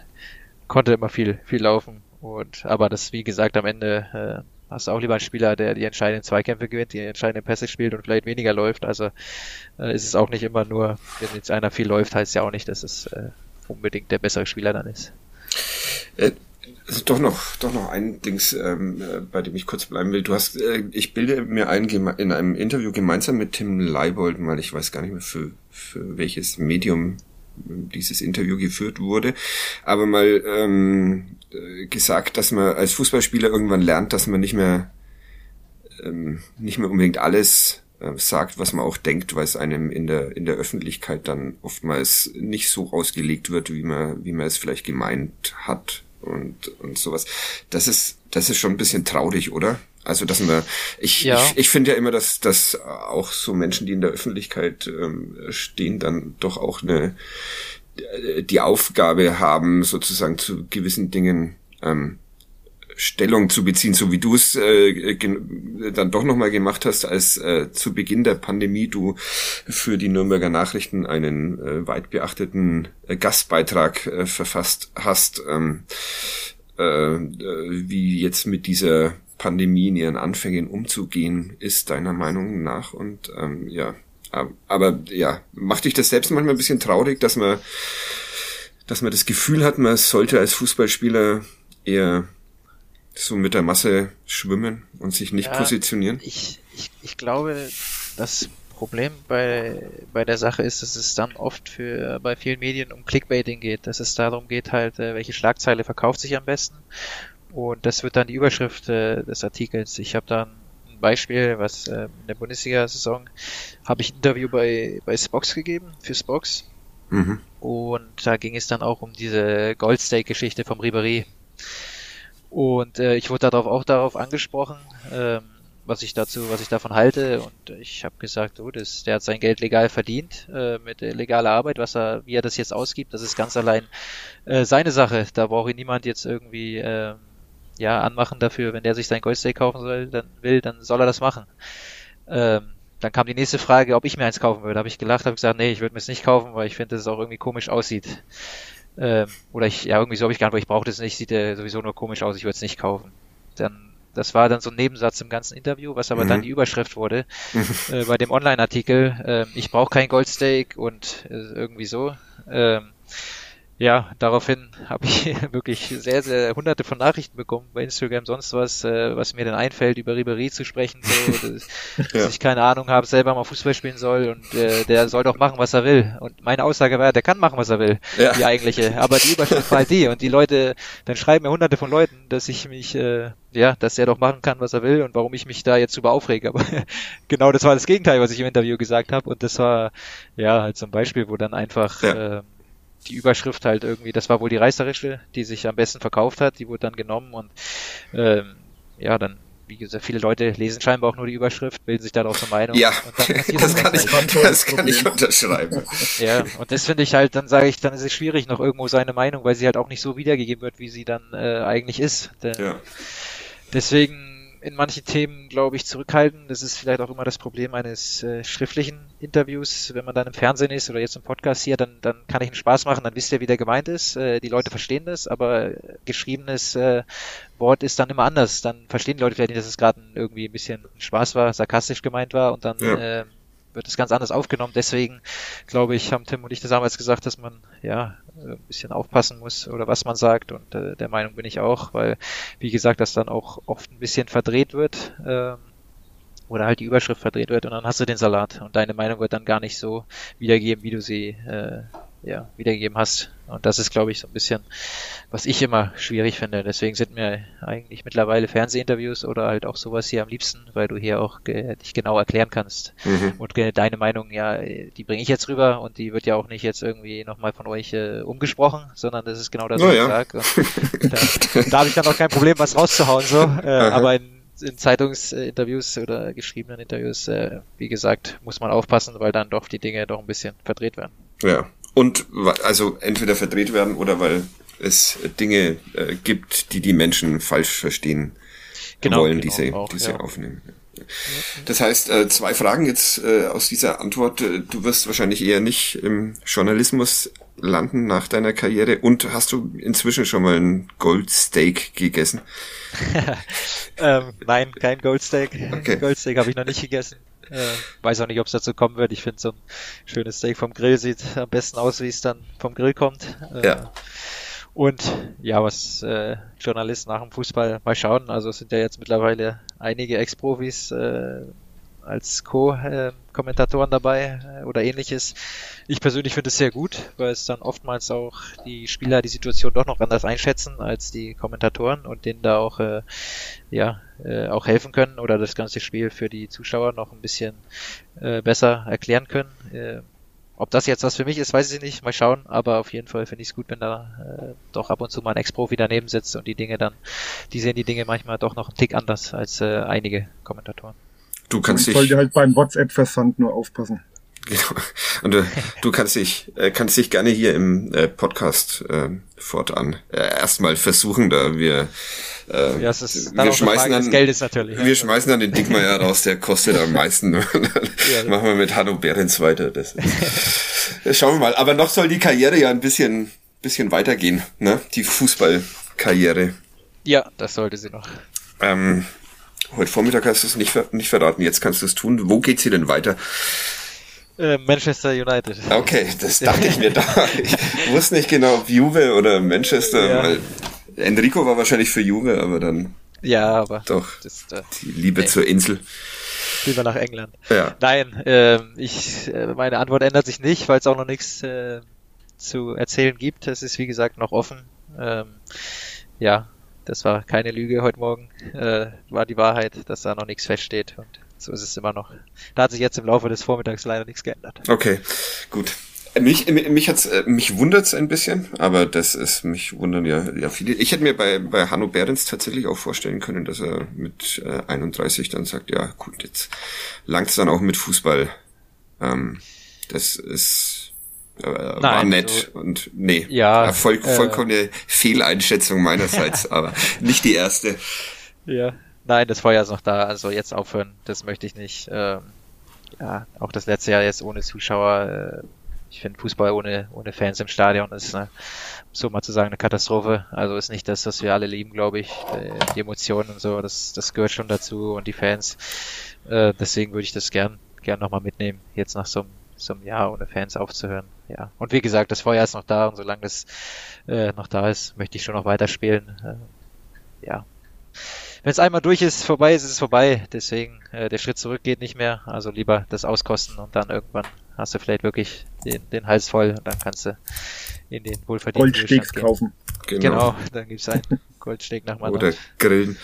konnte immer viel, viel laufen. Und aber das, wie gesagt, am Ende äh, hast du auch lieber einen Spieler, der die entscheidenden Zweikämpfe gewinnt, die entscheidenden Pässe spielt und vielleicht weniger läuft. Also äh, ist es auch nicht immer nur, wenn jetzt einer viel läuft, heißt ja auch nicht, dass es äh, unbedingt der bessere Spieler dann ist. Äh, also doch noch, doch noch ein Dings, ähm, äh, bei dem ich kurz bleiben will. Du hast, äh, ich bilde mir ein in einem Interview gemeinsam mit Tim Leibold, weil ich weiß gar nicht mehr für, für welches Medium dieses Interview geführt wurde, aber mal ähm, äh, gesagt, dass man als Fußballspieler irgendwann lernt, dass man nicht mehr ähm, nicht mehr unbedingt alles äh, sagt, was man auch denkt, weil es einem in der in der Öffentlichkeit dann oftmals nicht so ausgelegt wird, wie man wie man es vielleicht gemeint hat und und sowas. Das ist das ist schon ein bisschen traurig, oder? Also dass man, ich, ja. ich, ich finde ja immer, dass, dass auch so Menschen, die in der Öffentlichkeit ähm, stehen, dann doch auch eine die Aufgabe haben, sozusagen zu gewissen Dingen ähm, Stellung zu beziehen, so wie du es äh, dann doch nochmal gemacht hast, als äh, zu Beginn der Pandemie du für die Nürnberger Nachrichten einen äh, weit beachteten äh, Gastbeitrag äh, verfasst hast, ähm, äh, wie jetzt mit dieser Pandemie in ihren Anfängen umzugehen ist, deiner Meinung nach? Und ähm, ja, aber ja, macht dich das selbst manchmal ein bisschen traurig, dass man, dass man das Gefühl hat, man sollte als Fußballspieler eher so mit der Masse schwimmen und sich nicht ja, positionieren? Ich, ich, ich glaube, das Problem bei, bei der Sache ist, dass es dann oft für bei vielen Medien um Clickbaiting geht, dass es darum geht halt, äh, welche Schlagzeile verkauft sich am besten und das wird dann die Überschrift äh, des Artikels. Ich habe dann ein Beispiel, was äh, in der Bundesliga-Saison habe ich ein Interview bei, bei Spox gegeben, für Spox. Mhm. Und da ging es dann auch um diese Goldstake-Geschichte vom Ribery. Und äh, ich wurde darauf auch darauf angesprochen, ähm, was ich dazu, was ich davon halte. Und ich habe gesagt, oh, das, der hat sein Geld legal verdient äh, mit legaler Arbeit, was er, wie er das jetzt ausgibt, das ist ganz allein äh, seine Sache. Da braucht ihn niemand jetzt irgendwie äh, ja, anmachen dafür, wenn der sich sein Goldstake kaufen soll, dann will, dann soll er das machen. Ähm, dann kam die nächste Frage, ob ich mir eins kaufen würde. Habe ich gelacht, habe gesagt, nee, ich würde mir es nicht kaufen, weil ich finde, dass es auch irgendwie komisch aussieht. Ähm, oder ich, ja, irgendwie so habe ich gar nicht, ich brauche das nicht, sieht ja sowieso nur komisch aus, ich würde es nicht kaufen. Dann, das war dann so ein Nebensatz im ganzen Interview, was aber mhm. dann die Überschrift wurde äh, bei dem Online-Artikel. Äh, ich brauche kein Goldstake und äh, irgendwie so. Ähm, ja, daraufhin habe ich wirklich sehr, sehr hunderte von Nachrichten bekommen bei Instagram, sonst was, äh, was mir denn einfällt, über Ribery zu sprechen, so, dass, ja. dass ich keine Ahnung habe, selber mal Fußball spielen soll und äh, der soll doch machen, was er will. Und meine Aussage war, der kann machen, was er will, ja. die eigentliche. Aber die Überschrift war die und die Leute, dann schreiben mir hunderte von Leuten, dass ich mich, äh, ja, dass er doch machen kann, was er will und warum ich mich da jetzt über aufrege. Aber genau das war das Gegenteil, was ich im Interview gesagt habe und das war, ja, halt so ein Beispiel, wo dann einfach... Ja. Äh, die Überschrift halt irgendwie, das war wohl die reißerische, die sich am besten verkauft hat, die wurde dann genommen und ähm, ja, dann wie gesagt, viele Leute lesen scheinbar auch nur die Überschrift, bilden sich daraus eine Meinung. Ja, das, kann ich, das kann ich unterschreiben. Ja, und das finde ich halt, dann sage ich, dann ist es schwierig noch irgendwo seine Meinung, weil sie halt auch nicht so wiedergegeben wird, wie sie dann äh, eigentlich ist. Denn ja. Deswegen in manchen Themen, glaube ich, zurückhalten. Das ist vielleicht auch immer das Problem eines äh, schriftlichen Interviews. Wenn man dann im Fernsehen ist oder jetzt im Podcast hier, dann, dann kann ich einen Spaß machen, dann wisst ihr, wie der gemeint ist. Äh, die Leute verstehen das, aber geschriebenes äh, Wort ist dann immer anders. Dann verstehen die Leute vielleicht nicht, dass es gerade irgendwie ein bisschen Spaß war, sarkastisch gemeint war und dann ja. äh, wird es ganz anders aufgenommen. Deswegen glaube ich, haben Tim und ich das damals gesagt, dass man ja ein bisschen aufpassen muss oder was man sagt und äh, der Meinung bin ich auch, weil wie gesagt, das dann auch oft ein bisschen verdreht wird. Ähm, oder halt die Überschrift verdreht wird und dann hast du den Salat und deine Meinung wird dann gar nicht so wiedergeben, wie du sie äh, ja, wiedergegeben hast. Und das ist, glaube ich, so ein bisschen, was ich immer schwierig finde. Deswegen sind mir eigentlich mittlerweile Fernsehinterviews oder halt auch sowas hier am liebsten, weil du hier auch dich genau erklären kannst. Mhm. Und deine Meinung, ja, die bringe ich jetzt rüber und die wird ja auch nicht jetzt irgendwie nochmal von euch äh, umgesprochen, sondern das ist genau das, was oh, ich ja. sage. Da, da habe ich dann auch kein Problem, was rauszuhauen, so. Äh, aber in, in Zeitungsinterviews oder geschriebenen Interviews, äh, wie gesagt, muss man aufpassen, weil dann doch die Dinge doch ein bisschen verdreht werden. Ja, und also entweder verdreht werden oder weil es Dinge äh, gibt, die die Menschen falsch verstehen genau, wollen, genau, die sie, auch, die sie ja. aufnehmen. Das heißt, äh, zwei Fragen jetzt äh, aus dieser Antwort. Äh, du wirst wahrscheinlich eher nicht im Journalismus landen nach deiner Karriere. Und hast du inzwischen schon mal ein Goldsteak gegessen? ähm, nein, kein Goldsteak. Okay. Goldsteak habe ich noch nicht gegessen. Äh, weiß auch nicht, ob es dazu kommen wird. Ich finde, so ein schönes Steak vom Grill sieht am besten aus, wie es dann vom Grill kommt. Äh, ja. Und ja, was äh, Journalisten nach dem Fußball mal schauen. Also es sind ja jetzt mittlerweile einige Ex-Profis äh, als Co-Kommentatoren dabei äh, oder ähnliches. Ich persönlich finde es sehr gut, weil es dann oftmals auch die Spieler die Situation doch noch anders einschätzen als die Kommentatoren und denen da auch äh, ja äh, auch helfen können oder das ganze Spiel für die Zuschauer noch ein bisschen äh, besser erklären können. Äh, ob das jetzt was für mich ist, weiß ich nicht. Mal schauen. Aber auf jeden Fall finde ich es gut, wenn da äh, doch ab und zu mal ein Ex-Profi daneben sitzt und die Dinge dann, die sehen die Dinge manchmal doch noch einen Tick anders als äh, einige Kommentatoren. Du kannst dich. Sollte halt beim WhatsApp-Versand nur aufpassen. Genau. Und du, du kannst dich, äh, kannst dich gerne hier im äh, Podcast äh, fortan äh, erstmal versuchen, da wir äh, ja, es ist wir schmeißen dann, Geldes natürlich. Wir ja. schmeißen dann den Dickmeier raus, der kostet am meisten. dann ja, machen wir mit Hanno Behrens weiter. Das, das schauen wir mal. Aber noch soll die Karriere ja ein bisschen, bisschen weitergehen, ne? Die Fußballkarriere. Ja, das sollte sie noch. Ähm, Heute Vormittag hast du es nicht, nicht verraten, jetzt kannst du es tun. Wo geht sie denn weiter? Äh, Manchester United. Okay, das dachte ich mir da. Ich wusste nicht genau, ob Juve oder Manchester, ja. weil Enrico war wahrscheinlich für Juve, aber dann. Ja, aber. Doch. Das, äh, die Liebe nee. zur Insel. Lieber nach England. Ja. Nein, äh, ich, meine Antwort ändert sich nicht, weil es auch noch nichts äh, zu erzählen gibt. Es ist wie gesagt noch offen. Ähm, ja, das war keine Lüge heute Morgen. Äh, war die Wahrheit, dass da noch nichts feststeht und so ist es immer noch. Da hat sich jetzt im Laufe des Vormittags leider nichts geändert. Okay, gut. Mich, mich hat's, äh, mich wundert's ein bisschen, aber das ist, mich wundern ja, ja viele. Ich hätte mir bei, bei Hanno Behrens tatsächlich auch vorstellen können, dass er mit äh, 31 dann sagt, ja, gut, jetzt langt's dann auch mit Fußball. Ähm, das ist, äh, Nein, war nett so, und nee, ja, voll, äh, vollkommene äh, Fehleinschätzung meinerseits, aber nicht die erste. Ja, nein, das Feuer ist noch da, also jetzt aufhören, das möchte ich nicht. Ähm, ja, auch das letzte Jahr jetzt ohne Zuschauer. Äh, ich finde Fußball ohne, ohne Fans im Stadion ist eine, so mal zu sagen, eine Katastrophe. Also ist nicht das, was wir alle lieben, glaube ich. Äh, die Emotionen und so, das, das gehört schon dazu und die Fans. Äh, deswegen würde ich das gern, gern nochmal mitnehmen, jetzt nach so einem, so einem Jahr ohne Fans aufzuhören. Ja. Und wie gesagt, das Feuer ist noch da und solange das äh, noch da ist, möchte ich schon noch weiterspielen. Äh, ja. Wenn es einmal durch ist, vorbei ist, ist es vorbei. Deswegen, äh, der Schritt zurück geht nicht mehr. Also lieber das auskosten und dann irgendwann hast du vielleicht wirklich den, den Hals voll und dann kannst du in den wohlverdienten Goldsteaks kaufen. Genau. genau, dann gibt's einen Goldsteak nach dem Oder Grillen.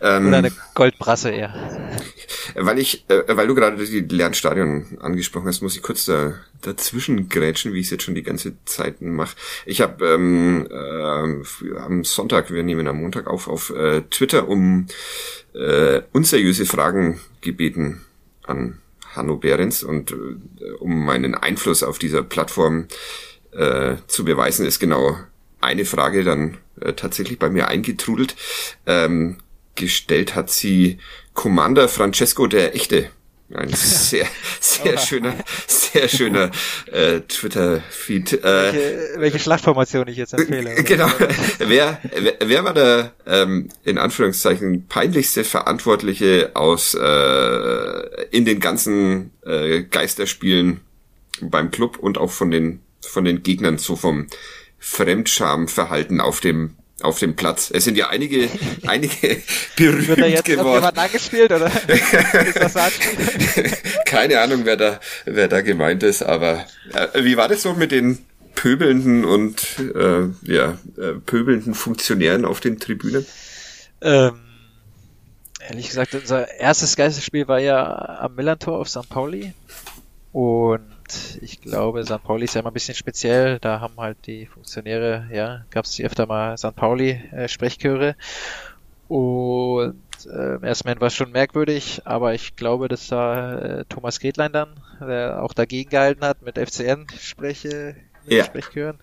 Ähm, Oder eine Goldbrasse eher. Weil ich, äh, weil du gerade die Lernstadion angesprochen hast, muss ich kurz da dazwischen grätschen, wie ich es jetzt schon die ganze Zeit mache. Ich habe ähm, äh, am Sonntag, wir nehmen am Montag auf, auf äh, Twitter um äh, unseriöse Fragen gebeten an Hanno Behrens und äh, um meinen Einfluss auf dieser Plattform äh, zu beweisen, ist genau eine Frage dann äh, tatsächlich bei mir eingetrudelt. Ähm, gestellt hat sie Commander Francesco der Echte. Ein sehr, sehr schöner, sehr schöner äh, Twitter-Feed. Äh, welche, welche Schlachtformation ich jetzt empfehle. Oder? Genau. wer, wer, wer war der ähm, in Anführungszeichen peinlichste Verantwortliche aus äh, in den ganzen äh, Geisterspielen beim Club und auch von den von den Gegnern so vom Fremdschamverhalten auf dem auf dem Platz. Es sind ja einige, einige berühmt Wird da jetzt geworden. jemand angespielt oder Keine Ahnung, wer da, wer da gemeint ist, aber äh, wie war das so mit den pöbelnden und äh, ja, äh, pöbelnden Funktionären auf den Tribünen? Ähm, ehrlich gesagt, unser erstes Geisterspiel war ja am Millantor auf St. Pauli und ich glaube, St. Pauli ist ja immer ein bisschen speziell. Da haben halt die Funktionäre, ja, gab es öfter mal St. Pauli-Sprechchöre. Äh, und äh, erstmal war es schon merkwürdig, aber ich glaube, dass da äh, Thomas Gretlein dann, der auch dagegen gehalten hat mit FCN-Spreche, ja. Sprechchören.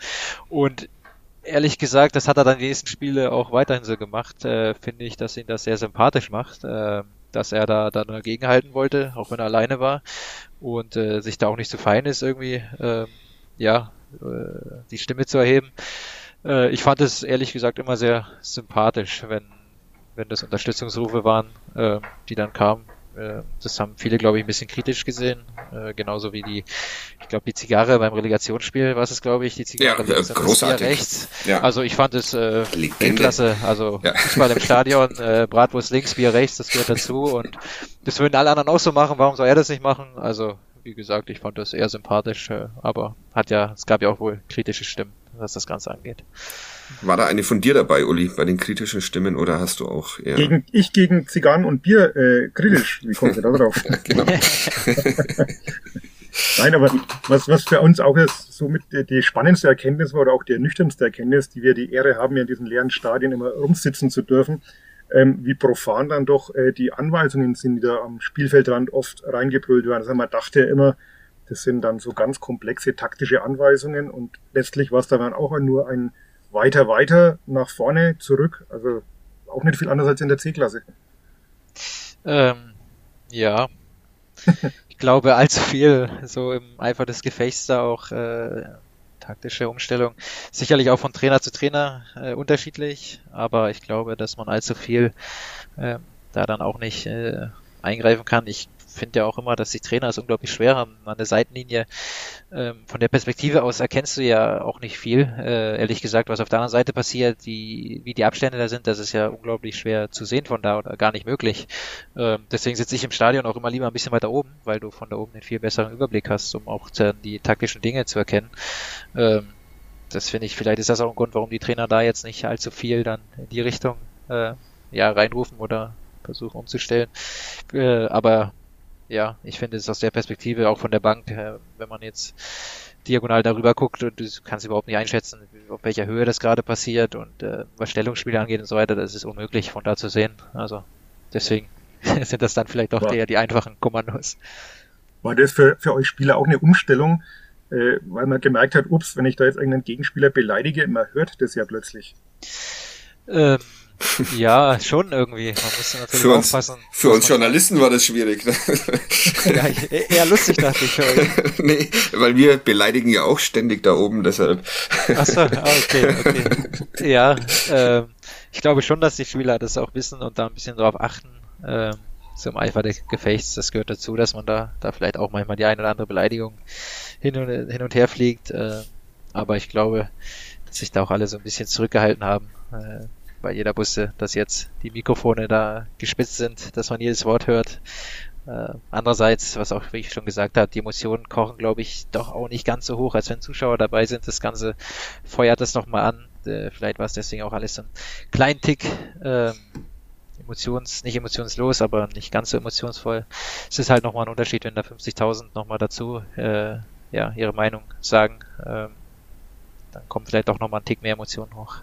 Und ehrlich gesagt, das hat er dann die nächsten Spiele auch weiterhin so gemacht, äh, finde ich, dass ihn das sehr sympathisch macht. Äh, dass er da dann dagegen halten wollte, auch wenn er alleine war und äh, sich da auch nicht zu fein ist, irgendwie, äh, ja, äh, die Stimme zu erheben. Äh, ich fand es ehrlich gesagt immer sehr sympathisch, wenn, wenn das Unterstützungsrufe waren, äh, die dann kamen äh, das haben viele, glaube ich, ein bisschen kritisch gesehen. Äh, genauso wie die, ich glaube, die Zigarre beim Relegationsspiel war es, glaube ich, die Zigarre ja, links großartig. rechts. Ja. Also ich fand es äh, klasse. Also ja. Fußball im Stadion, äh, Bratwurst links, Bier rechts, das gehört dazu. Und das würden alle anderen auch so machen. Warum soll er das nicht machen? Also wie gesagt, ich fand das eher sympathisch, äh, aber hat ja, es gab ja auch wohl kritische Stimmen, was das Ganze angeht. War da eine von dir dabei, Uli, bei den kritischen Stimmen oder hast du auch eher... Gegen, ich gegen Zigarren und Bier äh, kritisch. Wie kommt ihr da drauf? genau. Nein, aber was, was für uns auch ist, somit die spannendste Erkenntnis war oder auch die nüchternste Erkenntnis, die wir die Ehre haben, in diesen leeren Stadien immer rumsitzen zu dürfen, ähm, wie profan dann doch äh, die Anweisungen sind, die da am Spielfeldrand oft reingebrüllt werden. Also man dachte ja immer, das sind dann so ganz komplexe taktische Anweisungen und letztlich war es dann auch nur ein weiter, weiter, nach vorne, zurück. Also auch nicht viel anders als in der C-Klasse. Ähm, ja. ich glaube, allzu viel so im Eifer des Gefechts da auch äh, taktische Umstellung. Sicherlich auch von Trainer zu Trainer äh, unterschiedlich, aber ich glaube, dass man allzu viel äh, da dann auch nicht äh, eingreifen kann. Ich finde ja auch immer, dass die Trainer es unglaublich schwer haben an der Seitenlinie. Ähm, von der Perspektive aus erkennst du ja auch nicht viel, äh, ehrlich gesagt, was auf der anderen Seite passiert, die, wie die Abstände da sind, das ist ja unglaublich schwer zu sehen von da oder gar nicht möglich. Ähm, deswegen sitze ich im Stadion auch immer lieber ein bisschen weiter oben, weil du von da oben einen viel besseren Überblick hast, um auch die taktischen Dinge zu erkennen. Ähm, das finde ich, vielleicht ist das auch ein Grund, warum die Trainer da jetzt nicht allzu viel dann in die Richtung äh, ja reinrufen oder versuchen umzustellen. Äh, aber ja, ich finde es aus der Perspektive auch von der Bank, äh, wenn man jetzt diagonal darüber guckt und du kannst überhaupt nicht einschätzen, auf welcher Höhe das gerade passiert und äh, was Stellungsspiele angeht und so weiter, das ist unmöglich von da zu sehen. Also deswegen sind das dann vielleicht doch eher die einfachen Kommandos. War das für, für euch Spieler auch eine Umstellung, äh, weil man gemerkt hat, ups, wenn ich da jetzt irgendeinen Gegenspieler beleidige, man hört das ja plötzlich. Ähm, ja, schon irgendwie. Man muss natürlich Für uns, aufpassen. für uns Journalisten war das schwierig. Ne? ja, ich- eher lustig, dachte ich. nee, weil wir beleidigen ja auch ständig da oben, deshalb. Achso, ah, okay, okay. Ja, ähm, ich glaube schon, dass die Spieler das auch wissen und da ein bisschen drauf achten. Ähm, zum Eifer des Gefechts, das gehört dazu, dass man da, da vielleicht auch manchmal die eine oder andere Beleidigung hin und, hin und her fliegt. Äh, aber ich glaube, dass sich da auch alle so ein bisschen zurückgehalten haben, äh, weil jeder wusste, dass jetzt die Mikrofone da gespitzt sind, dass man jedes Wort hört. Äh, andererseits, was auch, wie ich schon gesagt habe, die Emotionen kochen, glaube ich, doch auch nicht ganz so hoch, als wenn Zuschauer dabei sind. Das Ganze feuert das nochmal an. Äh, vielleicht war es deswegen auch alles so ein kleinen Tick ähm, emotions, nicht emotionslos, aber nicht ganz so emotionsvoll. Es ist halt nochmal ein Unterschied, wenn da 50.000 nochmal dazu äh, ja, ihre Meinung sagen. Ähm, dann kommt vielleicht auch nochmal ein Tick mehr Emotionen hoch.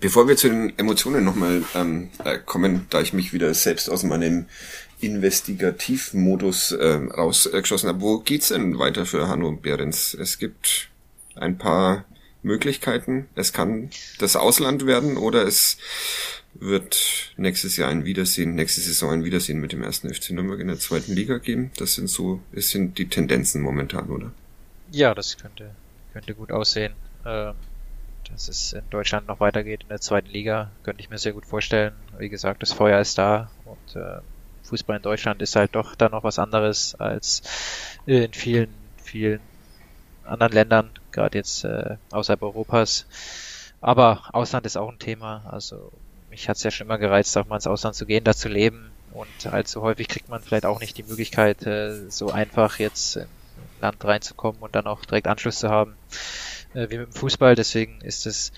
Bevor wir zu den Emotionen nochmal ähm, äh, kommen, da ich mich wieder selbst aus meinem Investigativmodus ähm, rausgeschossen habe, wo geht's denn weiter für Hanno Behrens? Es gibt ein paar Möglichkeiten. Es kann das Ausland werden oder es wird nächstes Jahr ein Wiedersehen, nächste Saison ein Wiedersehen mit dem ersten FC Nürnberg in der zweiten Liga geben. Das sind so, das sind die Tendenzen momentan, oder? Ja, das könnte, könnte gut aussehen. Ähm, dass es in Deutschland noch weitergeht in der zweiten Liga, könnte ich mir sehr gut vorstellen. Wie gesagt, das Feuer ist da und äh, Fußball in Deutschland ist halt doch da noch was anderes als in vielen, vielen anderen Ländern, gerade jetzt äh, außerhalb Europas. Aber Ausland ist auch ein Thema. Also mich hat es ja schon immer gereizt, auch mal ins Ausland zu gehen, da zu leben. Und allzu häufig kriegt man vielleicht auch nicht die Möglichkeit, äh, so einfach jetzt in Land reinzukommen und dann auch direkt Anschluss zu haben, äh, wie mit dem Fußball. Deswegen ist es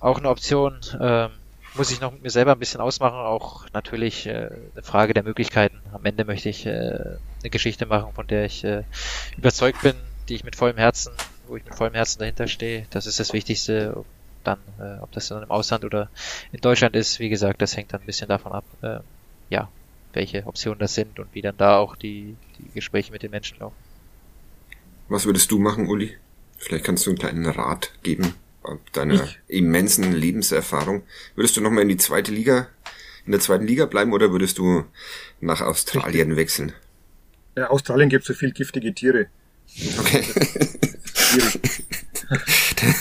auch eine Option. Ähm, muss ich noch mit mir selber ein bisschen ausmachen, auch natürlich äh, eine Frage der Möglichkeiten. Am Ende möchte ich äh, eine Geschichte machen, von der ich äh, überzeugt bin, die ich mit vollem Herzen, wo ich mit vollem Herzen dahinter stehe. Das ist das Wichtigste. Und Dann, äh, ob das dann im Ausland oder in Deutschland ist, wie gesagt, das hängt dann ein bisschen davon ab, äh, ja, welche Optionen das sind und wie dann da auch die, die Gespräche mit den Menschen laufen. Was würdest du machen, Uli? Vielleicht kannst du einen kleinen Rat geben, deiner Ich? immensen Lebenserfahrung. Würdest du nochmal in die zweite Liga, in der zweiten Liga bleiben oder würdest du nach Australien wechseln? In Äh, Australien gibt es so viel giftige Tiere. Okay.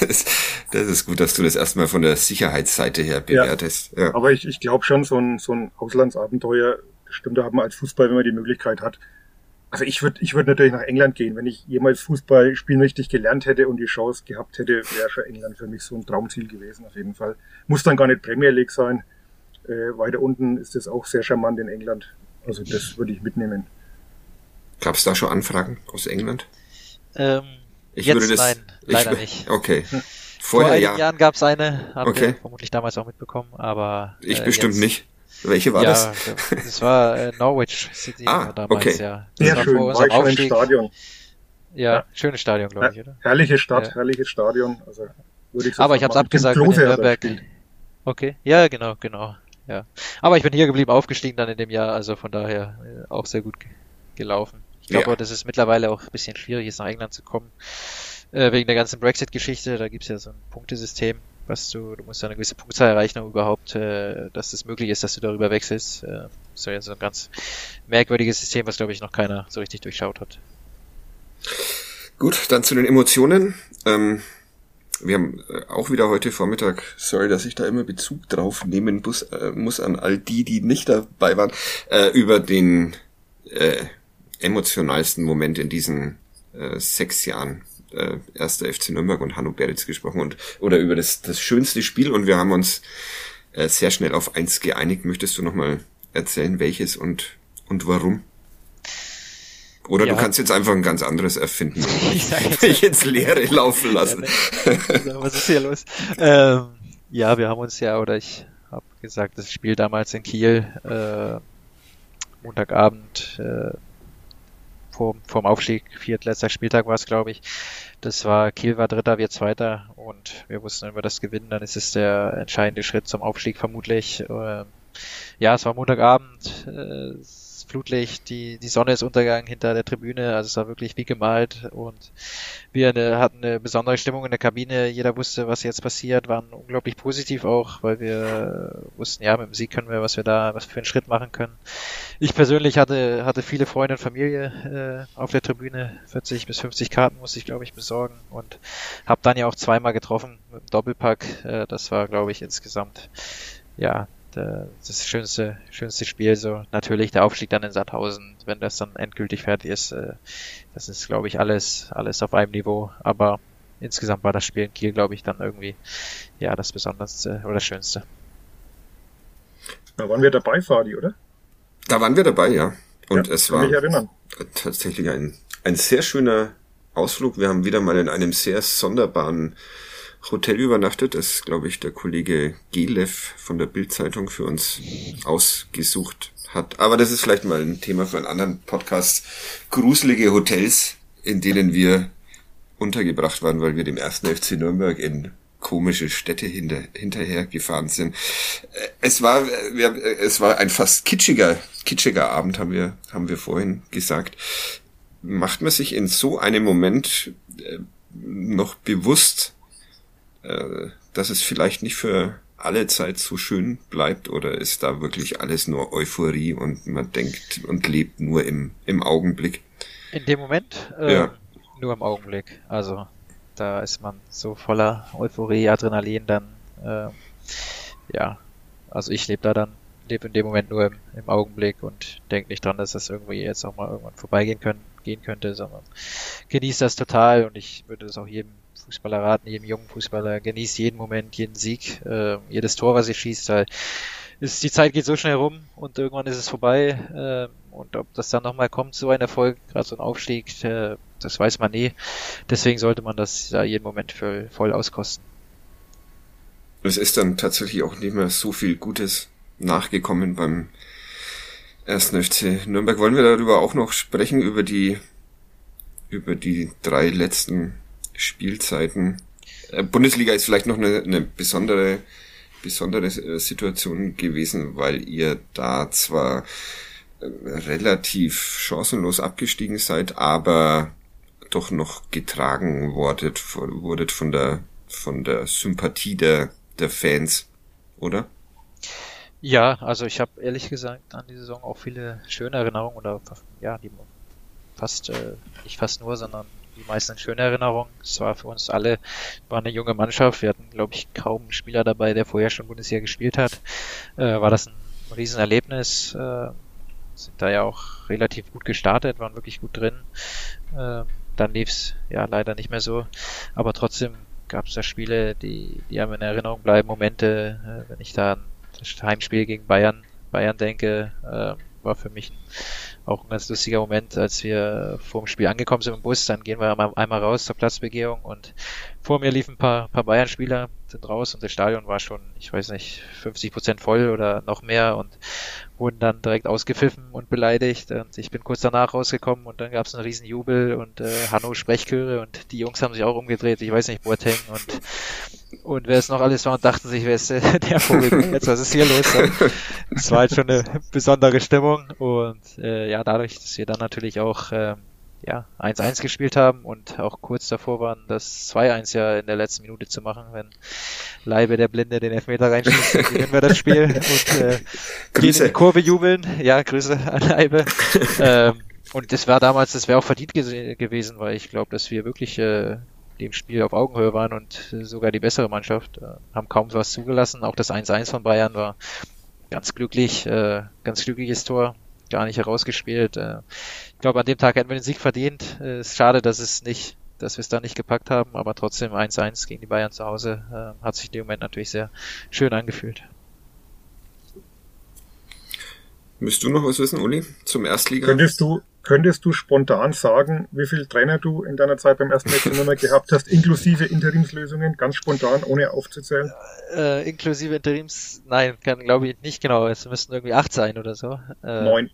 Das, das ist gut, dass du das erstmal von der Sicherheitsseite her bewertest. Ja. Aber ich, ich glaube schon, so ein, so ein Auslandsabenteuer, stimmt, da hat man als Fußball, wenn man die Möglichkeit hat. Also ich würde ich würd natürlich nach England gehen. Wenn ich jemals Fußball spielen richtig gelernt hätte und die Chance gehabt hätte, wäre schon England für mich so ein Traumziel gewesen, auf jeden Fall. Muss dann gar nicht Premier League sein. Äh, weiter unten ist es auch sehr charmant in England. Also das würde ich mitnehmen. Gab es da schon Anfragen aus England? Ähm, Ich jetzt würde das, nein, ich leider wür- nicht. Okay. Vor Vorher einigen ja. Jahren gab es eine, haben Okay. wir vermutlich damals auch mitbekommen, aber Ich äh, bestimmt jetzt, nicht. Welche war ja, das? das war äh, Norwich City Ah, war damals, okay. ja. Das Sehr war schön, vor war unserem ich schon im Aufstieg. Stadion. Ja, Ja. schönes Stadion, glaube ich, oder? Herrliche Stadt, Ja. herrliches Stadion. Also würde ich Aber sofort ich habe es abgesagt, da Nürnberg. Okay, ja, genau, genau. Ja. Aber ich bin hier geblieben, aufgestiegen dann in dem Jahr, also von daher äh, auch sehr gut ge gelaufen. Ich glaube, Ja. dass es mittlerweile auch ein bisschen schwierig ist, nach England zu kommen. Äh, wegen der ganzen Brexit-Geschichte, da gibt's ja so ein Punktesystem, was du, du musst eine gewisse Punktzahl erreichen, um überhaupt, äh, dass es möglich ist, dass du darüber wechselst. Äh, ist ja so ein ganz merkwürdiges System, was glaube ich noch keiner so richtig durchschaut hat. Gut, dann zu den Emotionen. Ähm, wir haben äh, auch wieder heute Vormittag, sorry, dass ich da immer Bezug drauf nehmen muss, äh, muss an all die, die nicht dabei waren, äh, über den äh, emotionalsten Moment in diesen äh, sechs Jahren äh, erster FC Nürnberg und Hanno Beretz gesprochen und oder über das, das schönste Spiel und wir haben uns äh, sehr schnell auf eins geeinigt. Möchtest du nochmal erzählen, welches und, und warum? Oder ja. du kannst jetzt einfach ein ganz anderes erfinden. ich jetzt, ich ins Leere laufen lassen. Ja, was ist hier los? Ähm, ja, wir haben uns ja, oder ich habe gesagt, das Spiel damals in Kiel, äh, Montagabend, äh, vor, vorm Aufstieg, viertletzter Spieltag war es, glaube ich. Das war, Kiel war Dritter, wir Zweiter und wir wussten, wenn wir das gewinnen, dann ist es der entscheidende Schritt zum Aufstieg vermutlich. Äh, ja, es war Montagabend, äh, Flutlicht, die, die Sonne ist untergegangen hinter der Tribüne, also es war wirklich wie gemalt und wir eine, hatten eine besondere Stimmung in der Kabine, jeder wusste, was jetzt passiert, waren unglaublich positiv auch, weil wir wussten, ja, mit dem Sieg können wir, was wir da, was für einen Schritt machen können. Ich persönlich hatte, hatte viele Freunde und Familie äh, auf der Tribüne, 40 bis 50 Karten musste ich, glaube ich, besorgen und habe dann ja auch zweimal getroffen mit dem Doppelpack, äh, das war, glaube ich, insgesamt ja, das schönste, schönste Spiel. So natürlich der Aufstieg dann in Sandhausen, wenn das dann endgültig fertig ist. Äh, das ist, glaube ich, alles, alles auf einem Niveau. Aber insgesamt war das Spiel in Kiel, glaube ich, dann irgendwie ja das Besonderste oder das Schönste. Da waren wir dabei, Fadi, oder? Da waren wir dabei, ja. Und ja, es war tatsächlich ein, ein sehr schöner Ausflug. Wir haben wieder mal in einem sehr sonderbaren Hotel übernachtet, das, glaube ich, der Kollege Gelev von der Bildzeitung für uns ausgesucht hat. Aber das ist vielleicht mal ein Thema für einen anderen Podcast. Gruselige Hotels, in denen wir untergebracht waren, weil wir dem ersten FC Nürnberg in komische Städte hinter, hinterher gefahren sind. Äh, es war, es war ein fast kitschiger, kitschiger Abend, haben wir, haben wir vorhin gesagt. Macht man sich in so einem Moment äh, noch bewusst, äh, dass es vielleicht nicht für alle Zeit so schön bleibt oder ist da wirklich alles nur Euphorie und man denkt und lebt nur im, im Augenblick? In dem Moment? Äh, ja. Nur im Augenblick. Also da ist man so voller Euphorie, Adrenalin dann. Äh, ja, also ich lebe da dann, lebe in dem Moment nur im, im Augenblick und denke nicht dran, dass das irgendwie jetzt auch mal irgendwann vorbeigehen können, gehen könnte, sondern genieße das total und ich würde es auch jedem Fußballer raten, jedem jungen Fußballer, genießt jeden Moment, jeden Sieg, äh, jedes Tor, was ihr schießt, weil ist, die Zeit geht so schnell rum und irgendwann ist es vorbei. Äh, und ob das dann nochmal kommt, so ein Erfolg, gerade so ein Aufstieg, äh, das weiß man nie. Deswegen sollte man das ja jeden Moment voll, voll auskosten. Es ist dann tatsächlich auch nicht mehr so viel Gutes nachgekommen beim ersten FC Nürnberg. Wollen wir darüber auch noch sprechen, über die, über die drei letzten Spielzeiten. Äh, Bundesliga ist vielleicht noch eine, eine besondere, besondere äh, Situation gewesen, weil ihr da zwar äh, relativ chancenlos abgestiegen seid, aber doch noch getragen wurdet, wurdet von der, von der Sympathie der, der Fans, oder? Ja, also ich habe ehrlich gesagt an die Saison auch viele schöne Erinnerungen oder ja, die fast äh, nicht fast nur, sondern die meisten schöne Erinnerungen. Es war für uns alle, war eine junge Mannschaft. Wir hatten, glaube ich, kaum einen Spieler dabei, der vorher schon Bundesliga gespielt hat. Äh, war das ein Riesenerlebnis. Äh, sind da ja auch relativ gut gestartet, waren wirklich gut drin. Äh, dann lief's ja leider nicht mehr so. Aber trotzdem gab es da Spiele, die, die einem in Erinnerung bleiben, Momente, äh, wenn ich da an das Heimspiel gegen Bayern, Bayern denke, äh, war für mich ein auch ein ganz lustiger Moment, als wir vor dem Spiel angekommen sind im Bus, dann gehen wir einmal raus zur Platzbegehung und vor mir liefen ein paar, paar Bayern-Spieler, sind raus und das Stadion war schon, ich weiß nicht, 50 Prozent voll oder noch mehr und wurden dann direkt ausgepfiffen und beleidigt. Und ich bin kurz danach rausgekommen und dann gab es einen riesen Jubel und äh, Hanno Sprechchöre und die Jungs haben sich auch umgedreht, ich weiß nicht, Boateng und und wer es noch alles war und dachten sich, wer ist der, Vogel jetzt, was ist hier los? Es war halt schon eine besondere Stimmung und äh, ja, dadurch, dass wir dann natürlich auch äh, ja, 1-1 gespielt haben und auch kurz davor waren, das 2-1 ja in der letzten Minute zu machen, wenn Leibe der Blinde den Elfmeter reinschießt, dann gewinnen wir das Spiel und äh, Grüße. die Kurve jubeln. Ja, Grüße an Leibe. ähm, und das war damals, das wäre auch verdient gewesen, weil ich glaube, dass wir wirklich äh, die im Spiel auf Augenhöhe waren und sogar die bessere Mannschaft, äh, haben kaum was zugelassen. Auch das 1-1 von Bayern war ganz glücklich, äh, ganz glückliches Tor, gar nicht herausgespielt. Äh, ich glaube, an dem Tag hätten wir den Sieg verdient. Äh, ist schade, dass es nicht, dass wir es da nicht gepackt haben, aber trotzdem 1-1 gegen die Bayern zu Hause äh, hat sich in dem Moment natürlich sehr schön angefühlt. Müsst du noch was wissen, Uli, zum Erstliga? Könntest du, könntest du spontan sagen, wie viele Trainer du in deiner Zeit beim ersten FC Nürnberg gehabt hast, inklusive Interimslösungen, ganz spontan, ohne aufzuzählen? Äh, inklusive Interims, nein, kann glaube ich nicht genau. Es müssten irgendwie acht sein oder so. Äh, Neun.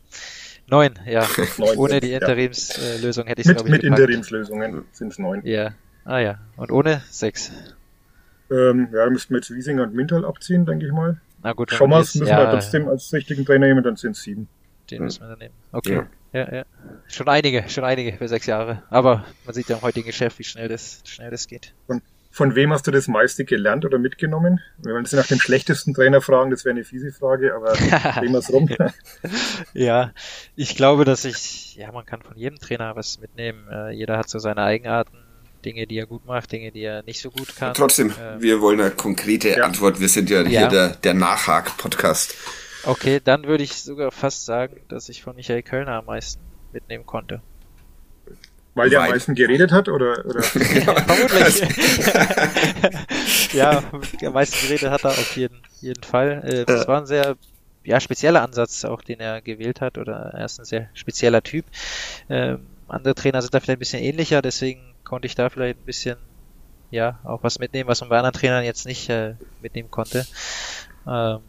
Neun, ja. neun, ohne die Interimslösung ja. hätte ich es glaube ich Mit gepackt. Interimslösungen sind es neun. Ja. Ah ja. Und ohne sechs. Ähm, ja, müssten wir jetzt Wiesinger und Mintal abziehen, denke ich mal. Na gut, Schommers müssen ja, wir trotzdem als richtigen Trainer nehmen, dann sind es sieben. Den müssen wir dann nehmen. Okay. Ja. Ja. ja, Schon einige, schon einige für sechs Jahre. Aber man sieht ja im heutigen Geschäft, wie schnell das, schnell das geht. Und von wem hast du das meiste gelernt oder mitgenommen? Wir wollen jetzt nach dem schlechtesten Trainer fragen, das wäre eine fiese Frage, aber drehen wir es rum. ja, ich glaube, dass ich, ja, man kann von jedem Trainer was mitnehmen. Äh, jeder hat so seine Eigenarten Dinge, die er gut macht, Dinge, die er nicht so gut kann. Trotzdem, ähm, wir wollen eine konkrete ja. Antwort. Wir sind ja, ja. hier der, der Nachhak-Podcast. Okay, dann würde ich sogar fast sagen, dass ich von Michael Kölner am meisten mitnehmen konnte. Weil der am meisten geredet hat, oder? oder? ja, vermutlich. ja, am meisten geredet hat er auf jeden, jeden Fall. Äh, das war ein sehr ja, spezieller Ansatz, auch den er gewählt hat, oder er ist ein sehr spezieller Typ. Ähm, andere Trainer sind da vielleicht ein bisschen ähnlicher, deswegen konnte ich da vielleicht ein bisschen, ja, auch was mitnehmen, was man bei anderen Trainern jetzt nicht äh, mitnehmen konnte. Ähm,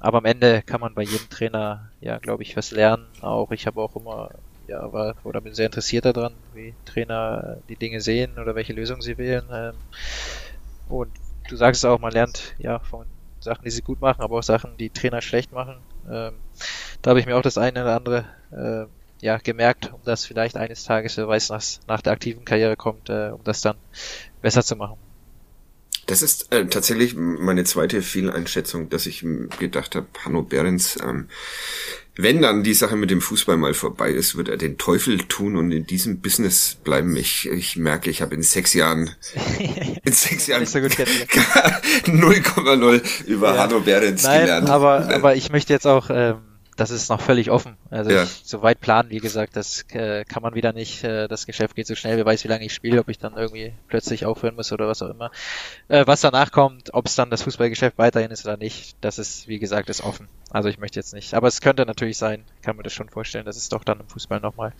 aber am Ende kann man bei jedem Trainer, ja, glaube ich, was lernen. Auch ich habe auch immer, ja, war oder bin sehr interessiert daran, wie Trainer die Dinge sehen oder welche Lösungen sie wählen. Ähm, und du sagst es auch, man lernt ja von Sachen, die sie gut machen, aber auch Sachen, die Trainer schlecht machen. Ähm, da habe ich mir auch das eine oder andere äh, ja, gemerkt, um das vielleicht eines Tages, wer weiß, nach, nach der aktiven Karriere kommt, äh, um das dann besser zu machen. Das ist äh, tatsächlich meine zweite Fehleinschätzung, dass ich gedacht habe, Hanno Behrens, ähm, wenn dann die Sache mit dem Fußball mal vorbei ist, wird er den Teufel tun und in diesem Business bleiben. Ich, ich merke, ich habe in sechs Jahren, in sechs Jahren 0,0 über ja. Hanno Behrens Nein, gelernt. Aber, aber ich möchte jetzt auch ähm, das ist noch völlig offen. Also ja. ich, so weit planen, wie gesagt, das äh, kann man wieder nicht. Äh, das Geschäft geht so schnell, wer weiß, wie lange ich spiele, ob ich dann irgendwie plötzlich aufhören muss oder was auch immer. Äh, was danach kommt, ob es dann das Fußballgeschäft weiterhin ist oder nicht, das ist, wie gesagt, ist offen. Also ich möchte jetzt nicht. Aber es könnte natürlich sein, kann mir das schon vorstellen, dass es doch dann im Fußball nochmal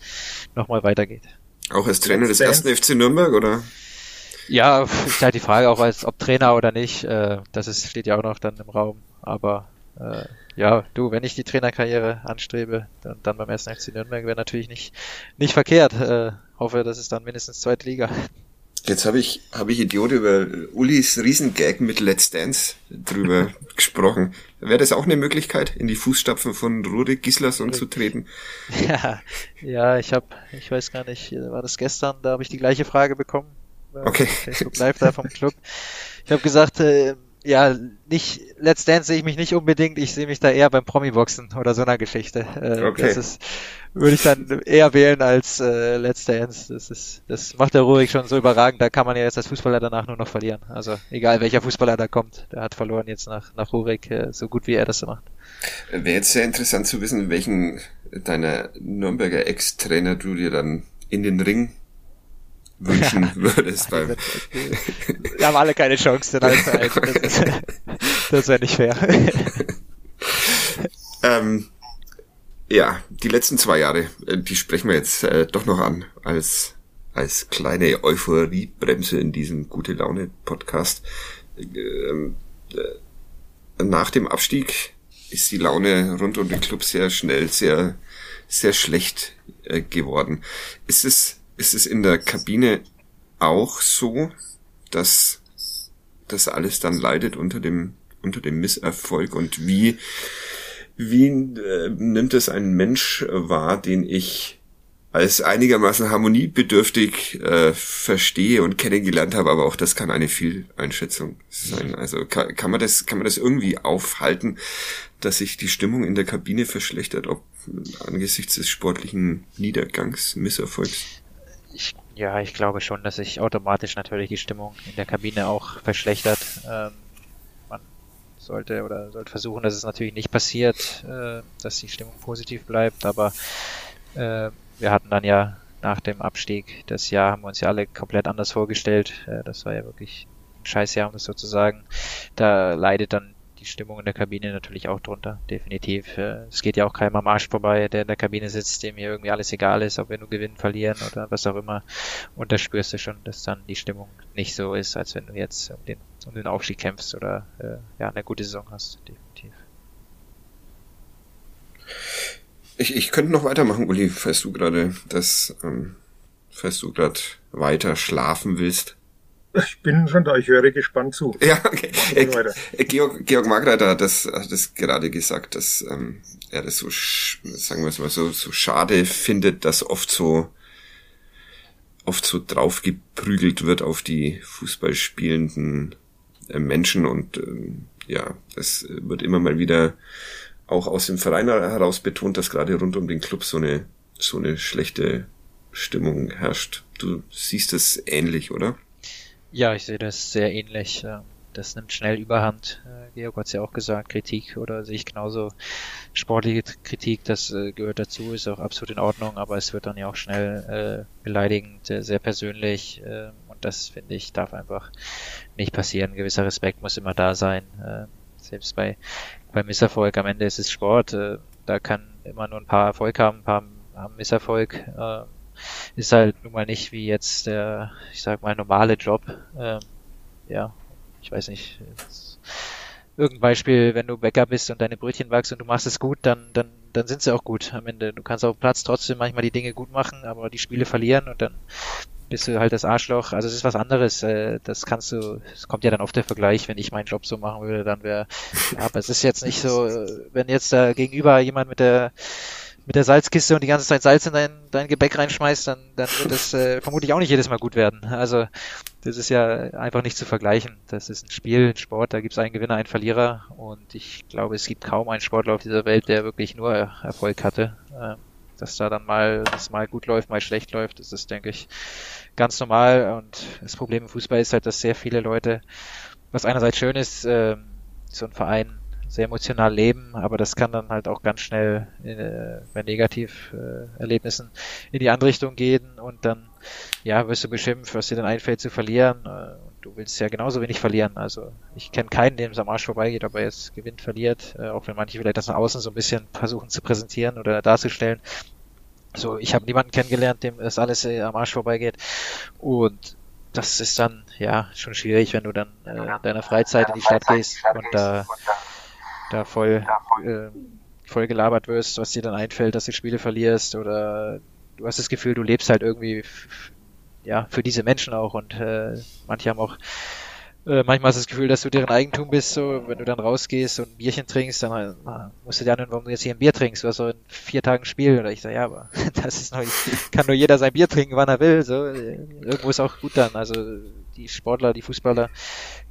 noch mal weitergeht. Auch als Trainer des ersten FC Nürnberg, oder? Ja, ist halt die Frage auch als ob Trainer oder nicht. Äh, das ist, steht ja auch noch dann im Raum. Aber äh, ja, du, wenn ich die Trainerkarriere anstrebe, dann, dann beim ersten FC Nürnberg wäre natürlich nicht, nicht verkehrt. Äh, hoffe, das ist dann mindestens zweite Liga. Jetzt habe ich, habe ich Idiot über Ulis Riesengag mit Let's Dance drüber gesprochen. Wäre das auch eine Möglichkeit, in die Fußstapfen von Rurik Gislason zu treten? Ja, ja, ich habe, ich weiß gar nicht, war das gestern, da habe ich die gleiche Frage bekommen. Okay. Facebook Live da vom Club. Ich habe gesagt, äh, ja, nicht, Let's Dance sehe ich mich nicht unbedingt, ich sehe mich da eher beim Promi-Boxen oder so einer Geschichte. Äh, okay. Das ist, würde ich dann eher wählen als äh, Let's Dance. Das ist, das macht der Ruhig schon so überragend, da kann man ja jetzt als Fußballer danach nur noch verlieren. Also egal welcher Fußballer da kommt, der hat verloren jetzt nach, nach Rurik, äh, so gut wie er das so macht. Wäre jetzt sehr interessant zu wissen, welchen deiner Nürnberger Ex-Trainer du dir dann in den Ring wünschen würdest. Beim Wir haben alle keine Chance, den einzuhalten. Das, das wäre nicht fair. ähm, ja, die letzten zwei Jahre, äh, die sprechen wir jetzt äh, doch noch an als als kleine Euphoriebremse in diesem gute Laune Podcast. Ähm, äh, nach dem Abstieg ist die Laune rund um den Club sehr schnell sehr sehr schlecht äh, geworden. Ist es ist es in der Kabine auch so, dass das alles dann leidet unter dem unter dem Misserfolg und wie wie äh, nimmt es ein Mensch wahr, den ich als einigermaßen harmoniebedürftig äh, verstehe und kennengelernt habe, aber auch das kann eine Fehleinschätzung sein. Also kann, kann man das kann man das irgendwie aufhalten, dass sich die Stimmung in der Kabine verschlechtert, ob angesichts des sportlichen Niedergangs, Misserfolgs? Ich Ja, ich glaube schon, dass sich automatisch natürlich die Stimmung in der Kabine auch verschlechtert. Ähm, man sollte oder sollte versuchen, dass es natürlich nicht passiert, äh, dass die Stimmung positiv bleibt, aber äh, wir hatten dann ja nach dem Abstieg das Jahr haben wir uns ja alle komplett anders vorgestellt. Äh, das war ja wirklich ein Scheißjahr, um es so zu sagen. Da leidet dann die Stimmung in der Kabine natürlich auch drunter, definitiv. Äh, es geht ja auch keinem am Arsch vorbei, der in der Kabine sitzt, dem hier irgendwie alles egal ist, ob wir nur gewinnen, verlieren oder was auch immer. Und da spürst du schon, dass dann die Stimmung nicht so ist, als wenn du jetzt um den, um den Aufstieg kämpfst oder äh, ja, eine gute Saison hast, definitiv. Ich, ich könnte noch weitermachen, Uli, falls du gerade das, ähm, falls du gerade weiter schlafen willst. Ich bin schon da, ich höre gespannt zu. Ja, okay. Äh, Georg, Georg Magreiter hat das, hat das gerade gesagt, dass ähm, er das so, sagen wir es mal so, so schade findet, dass oft so oft so draufgeprügelt wird auf die Fußballspielenden äh, Menschen und ähm, ja, es wird immer mal wieder auch aus dem Verein heraus betont, dass gerade rund um den Club so eine so eine schlechte Stimmung herrscht. Du siehst es ähnlich, oder? Ja, ich sehe das sehr ähnlich. Das nimmt schnell überhand. Äh, Georg hat es ja auch gesagt, Kritik oder sehe ich genauso. Sportliche Kritik, das äh, gehört dazu, ist auch absolut in Ordnung, aber es wird dann ja auch schnell äh, beleidigend, sehr persönlich und das finde ich darf einfach nicht passieren. Ein gewisser Respekt muss immer da sein. Selbst bei beim Misserfolg am Ende ist es Sport. Da kann immer nur ein paar Erfolg haben, ein paar haben Misserfolg ist halt nun mal nicht wie jetzt der, ich sag mal, normale Job. Ähm, ja, ich weiß nicht. Irgendein Beispiel, wenn du Bäcker bist und deine Brötchen wachsen und du machst es gut, dann, dann, dann sind sie auch gut am Ende. Du kannst auf Platz trotzdem manchmal die Dinge gut machen, aber die Spiele verlieren und dann bist du halt das Arschloch. Also es ist was anderes. Äh, das kannst du, es kommt ja dann oft der Vergleich, wenn ich meinen Job so machen würde, dann wäre, ja, aber es ist jetzt nicht so, wenn jetzt da gegenüber jemand mit der mit der Salzkiste und die ganze Zeit Salz in dein, dein Gebäck reinschmeißt, dann, dann wird es äh, vermutlich auch nicht jedes Mal gut werden. Also das ist ja einfach nicht zu vergleichen. Das ist ein Spiel, ein Sport, da gibt es einen Gewinner, einen Verlierer und ich glaube, es gibt kaum einen Sportler auf dieser Welt, der wirklich nur Erfolg hatte. Ähm, dass da dann mal, das mal gut läuft, mal schlecht läuft, das ist, denke ich, ganz normal. Und das Problem im Fußball ist halt, dass sehr viele Leute, was einerseits schön ist, äh, so ein Verein sehr emotional leben, aber das kann dann halt auch ganz schnell äh, bei Negativ-Erlebnissen äh, in die andere Richtung gehen und dann ja wirst du beschimpft, was dir dann einfällt zu verlieren. Äh, du willst ja genauso wenig verlieren. Also ich kenne keinen, dem es am Arsch vorbeigeht, ob er jetzt gewinnt, verliert, äh, auch wenn manche vielleicht das nach außen so ein bisschen versuchen zu präsentieren oder darzustellen. So, ich habe niemanden kennengelernt, dem es alles äh, am Arsch vorbeigeht. Und das ist dann ja schon schwierig, wenn du dann äh, in deiner Freizeit in die Stadt gehst und da da voll, äh, voll gelabert wirst, was dir dann einfällt, dass du Spiele verlierst oder du hast das Gefühl, du lebst halt irgendwie ja für diese Menschen auch und äh, manche haben auch äh, manchmal hast du das Gefühl, dass du deren Eigentum bist, so wenn du dann rausgehst und ein Bierchen trinkst, dann na, musst du dir anhören, warum du jetzt hier ein Bier trinkst, du hast so in vier Tagen Spiel oder ich sage, ja, aber das ist noch, kann nur jeder sein Bier trinken, wann er will, so. Irgendwo ist auch gut dann, also die Sportler, die Fußballer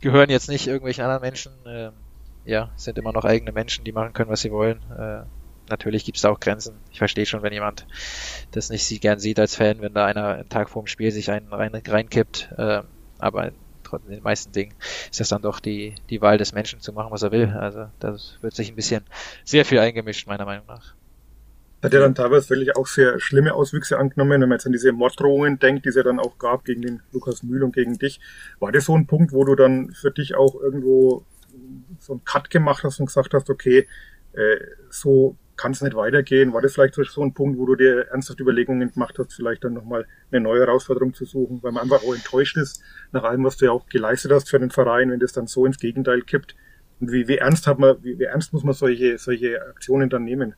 gehören jetzt nicht irgendwelchen anderen Menschen, äh, ja, sind immer noch eigene Menschen, die machen können, was sie wollen. Äh, natürlich gibt es da auch Grenzen. Ich verstehe schon, wenn jemand das nicht sie gern sieht als Fan, wenn da einer einen Tag vorm Spiel sich einen rein, reinkippt. Äh, aber in den meisten Dingen ist das dann doch die, die Wahl des Menschen zu machen, was er will. Also das wird sich ein bisschen sehr viel eingemischt, meiner Meinung nach. Hat ja dann teilweise wirklich auch sehr schlimme Auswüchse angenommen, wenn man jetzt an diese Morddrohungen denkt, die es ja dann auch gab gegen den Lukas Mühl und gegen dich. War das so ein Punkt, wo du dann für dich auch irgendwo so einen Cut gemacht hast und gesagt hast, okay, äh, so kann es nicht weitergehen. War das vielleicht so ein Punkt, wo du dir ernsthaft Überlegungen gemacht hast, vielleicht dann nochmal eine neue Herausforderung zu suchen, weil man einfach auch enttäuscht ist nach allem, was du ja auch geleistet hast für den Verein, wenn das dann so ins Gegenteil kippt. Und wie, wie ernst hat man, wie, wie ernst muss man solche, solche Aktionen dann nehmen?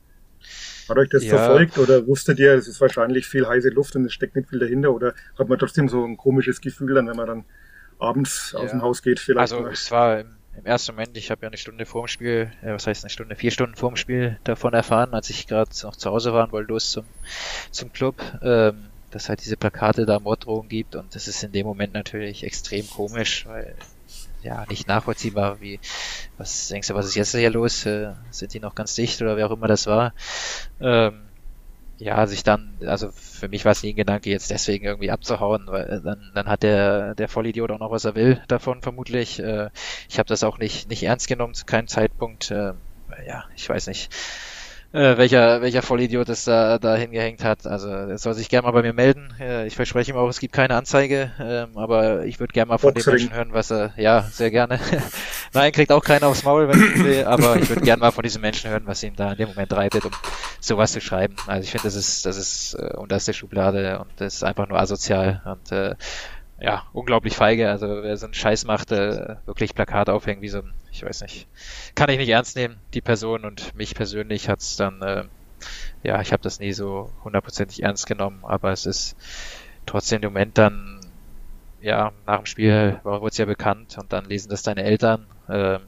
Hat euch das ja. verfolgt oder wusstet ihr, es ist wahrscheinlich viel heiße Luft und es steckt nicht viel dahinter oder hat man trotzdem so ein komisches Gefühl dann, wenn man dann abends ja. aus dem Haus geht vielleicht? Also es war im im ersten Moment, ich habe ja eine Stunde vorm Spiel, äh, was heißt eine Stunde, vier Stunden vorm Spiel davon erfahren, als ich gerade noch zu Hause war und wollte los zum, zum Club, ähm, dass halt diese Plakate da Morddrohungen gibt und das ist in dem Moment natürlich extrem komisch, weil ja nicht nachvollziehbar, wie was denkst du, was ist jetzt hier los? Äh, sind die noch ganz dicht oder wer auch immer das war? Ähm, ja, sich dann, also für mich war es nie ein Gedanke, jetzt deswegen irgendwie abzuhauen, weil äh, dann, dann hat der, der Vollidiot auch noch, was er will davon vermutlich. Äh, ich habe das auch nicht, nicht ernst genommen zu keinem Zeitpunkt. Äh, ja, ich weiß nicht äh, welcher, welcher Vollidiot es da, da hingehängt hat. Also er soll sich gerne mal bei mir melden. Äh, ich verspreche ihm auch, es gibt keine Anzeige, ähm, aber ich würde gerne mal von Boxring. dem Menschen hören, was er, ja, sehr gerne. Nein, kriegt auch keiner aufs Maul, wenn ich will, aber ich würde gerne mal von diesem Menschen hören, was ihm da in dem Moment reitet, um sowas zu schreiben. Also ich finde, das ist, das ist äh, unterste Schublade und das ist einfach nur asozial und äh, ja, unglaublich feige. Also wer so einen Scheiß macht, äh, wirklich Plakat aufhängen wie so ein, ich weiß nicht, kann ich nicht ernst nehmen, die Person und mich persönlich hat's dann, äh, ja, ich habe das nie so hundertprozentig ernst genommen, aber es ist trotzdem im Moment dann, ja, nach dem Spiel wurde es ja bekannt und dann lesen das deine Eltern. Äh,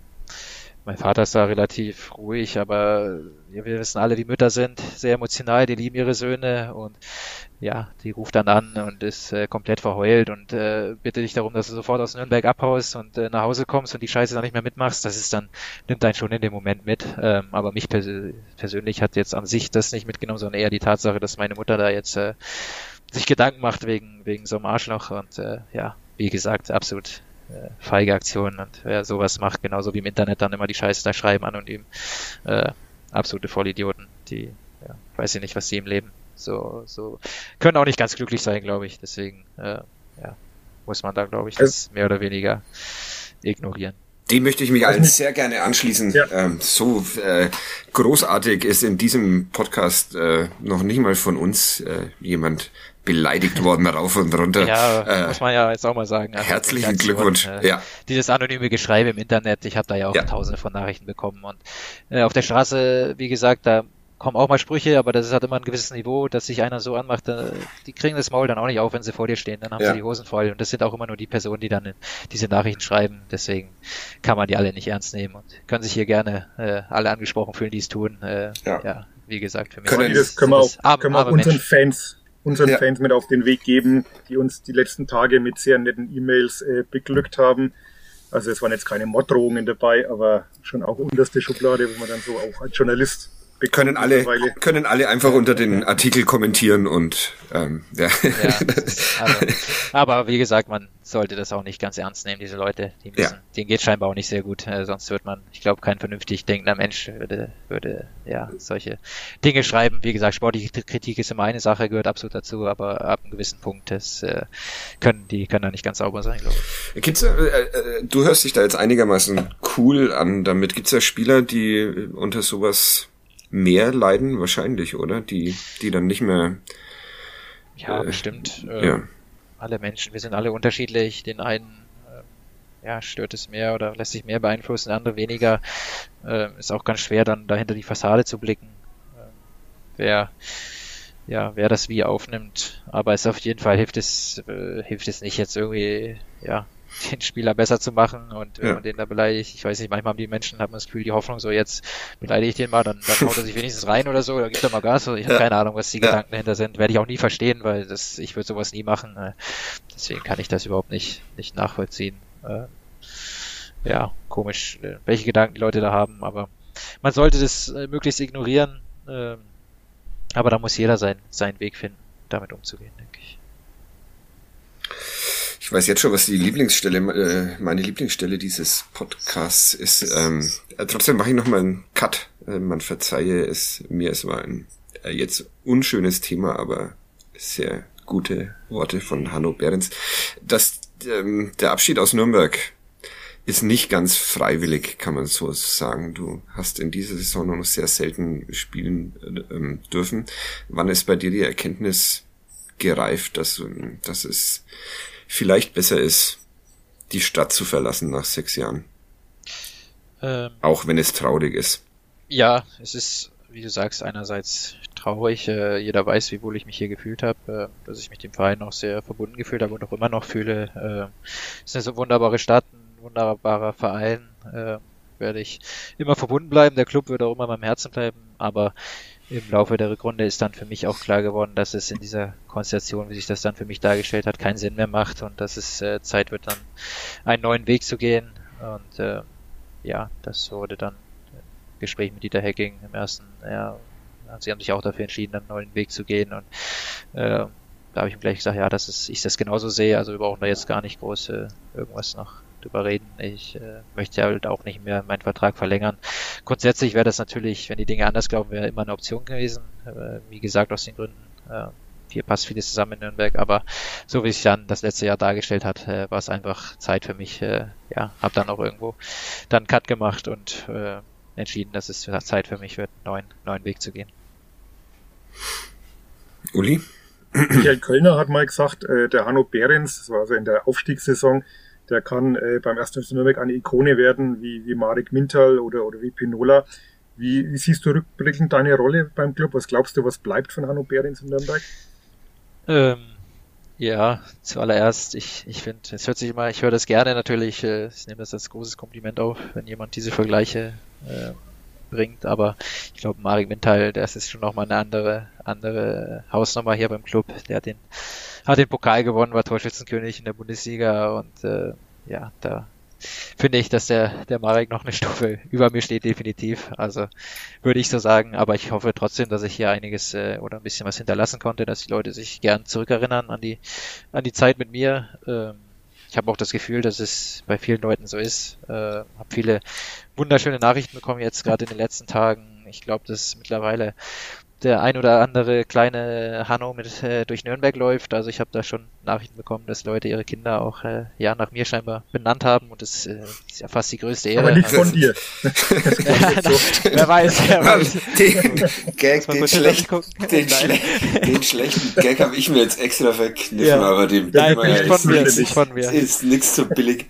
mein Vater ist da relativ ruhig, aber ja, wir wissen alle, wie Mütter sind, sehr emotional, die lieben ihre Söhne und ja, die ruft dann an und ist äh, komplett verheult und äh, bitte dich darum, dass du sofort aus Nürnberg abhaust und äh, nach Hause kommst und die Scheiße dann nicht mehr mitmachst. Das ist dann, nimmt einen schon in dem Moment mit. Ähm, aber mich pers persönlich hat jetzt an sich das nicht mitgenommen, sondern eher die Tatsache, dass meine Mutter da jetzt äh, sich Gedanken macht wegen, wegen so einem Arschloch und äh, ja, wie gesagt, absolut äh, feige Aktionen und wer sowas macht, genauso wie im Internet dann immer die Scheiße da schreiben an und ihm äh, absolute Vollidioten, die ja, weiß ich nicht, was sie im Leben so, so können auch nicht ganz glücklich sein, glaube ich. Deswegen äh, ja, muss man da, glaube ich, das mehr oder weniger ignorieren. Dem möchte ich mich allen sehr gerne anschließen. Ja. Ähm, so äh, großartig ist in diesem Podcast äh, noch nicht mal von uns äh, jemand beleidigt worden rauf und runter. Ja, äh, muss man ja jetzt auch mal sagen. Also herzlichen Glückwunsch. äh, ja. Dieses anonyme Geschreibe im Internet, ich habe da ja auch ja. tausende von Nachrichten bekommen und äh, auf der Straße, wie gesagt, da kommen auch mal Sprüche, aber das ist halt immer ein gewisses Niveau, dass sich einer so anmacht, äh, die kriegen das Maul dann auch nicht auf, wenn sie vor dir stehen, dann haben ja. sie die Hosen voll und das sind auch immer nur die Personen, die dann diese Nachrichten schreiben, deswegen kann man die alle nicht ernst nehmen und können sich hier gerne äh, alle angesprochen fühlen, die es tun. Äh, ja. ja. wie gesagt, für mich können, das können wir auch, können wir auch unseren. Fans unseren ja. Fans mit auf den Weg geben, die uns die letzten Tage mit sehr netten E-Mails äh, beglückt haben. Also es waren jetzt keine Morddrohungen dabei, aber schon auch unterste Schublade, wo man dann so auch als Journalist wir können alle, können alle einfach unter den Artikel kommentieren und ähm, ja. ja ist, also, aber wie gesagt, man sollte das auch nicht ganz ernst nehmen, diese Leute. Die müssen, ja. denen geht scheinbar auch nicht sehr gut. Äh, sonst wird man, ich glaube, kein vernünftig denkender Mensch würde, würde ja solche Dinge schreiben. Wie gesagt, sportliche Kritik ist immer eine Sache, gehört absolut dazu, aber ab einem gewissen Punkt, das äh, können die können da nicht ganz sauber sein, glaube ich. Gibt's äh, äh, du hörst dich da jetzt einigermaßen cool an damit. Gibt's ja Spieler, die unter sowas mehr leiden wahrscheinlich, oder? Die, die dann nicht mehr. Ja, äh, bestimmt. Äh, ja. Alle Menschen, wir sind alle unterschiedlich. Den einen äh, ja, stört es mehr oder lässt sich mehr beeinflussen, der andere weniger. Äh, ist auch ganz schwer, dann dahinter die Fassade zu blicken. Äh, wer ja, wer das wie aufnimmt, aber es auf jeden Fall hilft es, hilft es nicht jetzt irgendwie, ja, den Spieler besser zu machen und wenn ja. man den da beleidigt, ich weiß nicht, manchmal haben die Menschen, hat man das Gefühl, die Hoffnung so, jetzt beleidige ich den mal, dann, dann haut er sich wenigstens rein oder so, oder gibt er mal Gas, ich habe keine Ahnung, was die ja. Gedanken dahinter sind, werde ich auch nie verstehen, weil das, ich würde sowas nie machen, äh, deswegen kann ich das überhaupt nicht, nicht nachvollziehen. Äh, ja, komisch, äh, welche Gedanken die Leute da haben, aber man sollte das möglichst ignorieren, ähm, aber da muss jeder sein, seinen Weg finden, damit umzugehen, denke ich. Ich weiß jetzt schon, was die Lieblingsstelle, äh, meine Lieblingsstelle dieses Podcasts ist. Ähm, äh, trotzdem mache ich noch mal einen Cut. Äh, man verzeihe es mir, es war ein äh, jetzt unschönes Thema, aber sehr gute Worte von Hanno Behrens. Das, ähm, der Abschied aus Nürnberg ist nicht ganz freiwillig, kann man so sagen. Du hast in dieser Saison noch sehr selten spielen ähm, dürfen. Wann ist bei dir die Erkenntnis gereift, dass, dass es vielleicht besser ist, die Stadt zu verlassen nach sechs Jahren. Ähm, Auch wenn es traurig ist. Ja, es ist, wie du sagst, einerseits traurig. Äh, jeder weiß, wie wohl ich mich hier gefühlt habe, äh, dass ich mich dem Verein noch sehr verbunden gefühlt habe und auch immer noch fühle. Äh, es ist eine so wunderbare Stadt, ein wunderbarer Verein. Äh, werde ich immer verbunden bleiben. Der Club wird auch immer in meinem Herzen bleiben, aber im Laufe der Rückrunde ist dann für mich auch klar geworden, dass es in dieser Konstellation, wie sich das dann für mich dargestellt hat, keinen Sinn mehr macht und dass es äh, Zeit wird, dann einen neuen Weg zu gehen. Und äh, ja, das wurde dann im Gespräch mit Dieter Hecking im ersten ja, sie haben sich auch dafür entschieden, einen neuen Weg zu gehen und äh, da habe ich ihm gleich gesagt, ja, dass es, ich das genauso sehe, also wir brauchen da jetzt gar nicht groß äh, irgendwas noch drüber reden. Ich äh, möchte halt auch nicht mehr meinen Vertrag verlängern. Grundsätzlich wäre das natürlich, wenn die Dinge anders glauben, wäre immer eine Option gewesen. Äh, wie gesagt, aus den Gründen, äh, hier passt vieles zusammen in Nürnberg, aber so wie sich dann das letzte Jahr dargestellt hat, äh, war es einfach Zeit für mich. Äh, ja, habe dann auch irgendwo dann Cut gemacht und äh, entschieden, dass es Zeit für mich wird, einen neuen, neuen Weg zu gehen. Uli? Michael Kölner hat mal gesagt, äh, der Hanno Behrens, das war also in der Aufstiegssaison, der kann äh, beim ersten FC Nürnberg eine Ikone werden, wie, wie Marek Mintal oder, oder wie Pinola. Wie, wie siehst du rückblickend deine Rolle beim Club? Was glaubst du, was bleibt von Hanno Behrens in Nürnberg? Ähm, ja, zuallererst, ich, ich finde, es hört sich immer, ich höre das gerne natürlich, äh, ich nehme das als großes Kompliment auf, wenn jemand diese Vergleiche äh, bringt, aber ich glaube, Marek Mintal, das ist schon nochmal eine andere, andere Hausnummer hier beim Club. Der den, hat den Pokal gewonnen, war Torschützenkönig in der Bundesliga und äh, ja, da finde ich, dass der, der Marek noch eine Stufe über mir steht, definitiv. Also würde ich so sagen, aber ich hoffe trotzdem, dass ich hier einiges äh, oder ein bisschen was hinterlassen konnte, dass die Leute sich gern zurückerinnern an die, an die Zeit mit mir. Ähm, ich habe auch das Gefühl, dass es bei vielen Leuten so ist. Äh, habe viele wunderschöne Nachrichten bekommen jetzt gerade in den letzten Tagen. Ich glaube, dass mittlerweile der ein oder andere kleine Hanno mit äh, durch Nürnberg läuft. Also ich habe da schon Nachrichten bekommen, dass Leute ihre Kinder auch äh, ja nach mir scheinbar benannt haben und das äh, ist ja fast die größte Ehre. Aber nicht von also, dir. wer weiß, wer weiß. Den, Gag, den, schlecht, den, schle den, schlechten Gag habe ich mir jetzt extra verkniffen, ja. aber dem Nein, nicht von mir, nicht von mir. Ist nichts so billig.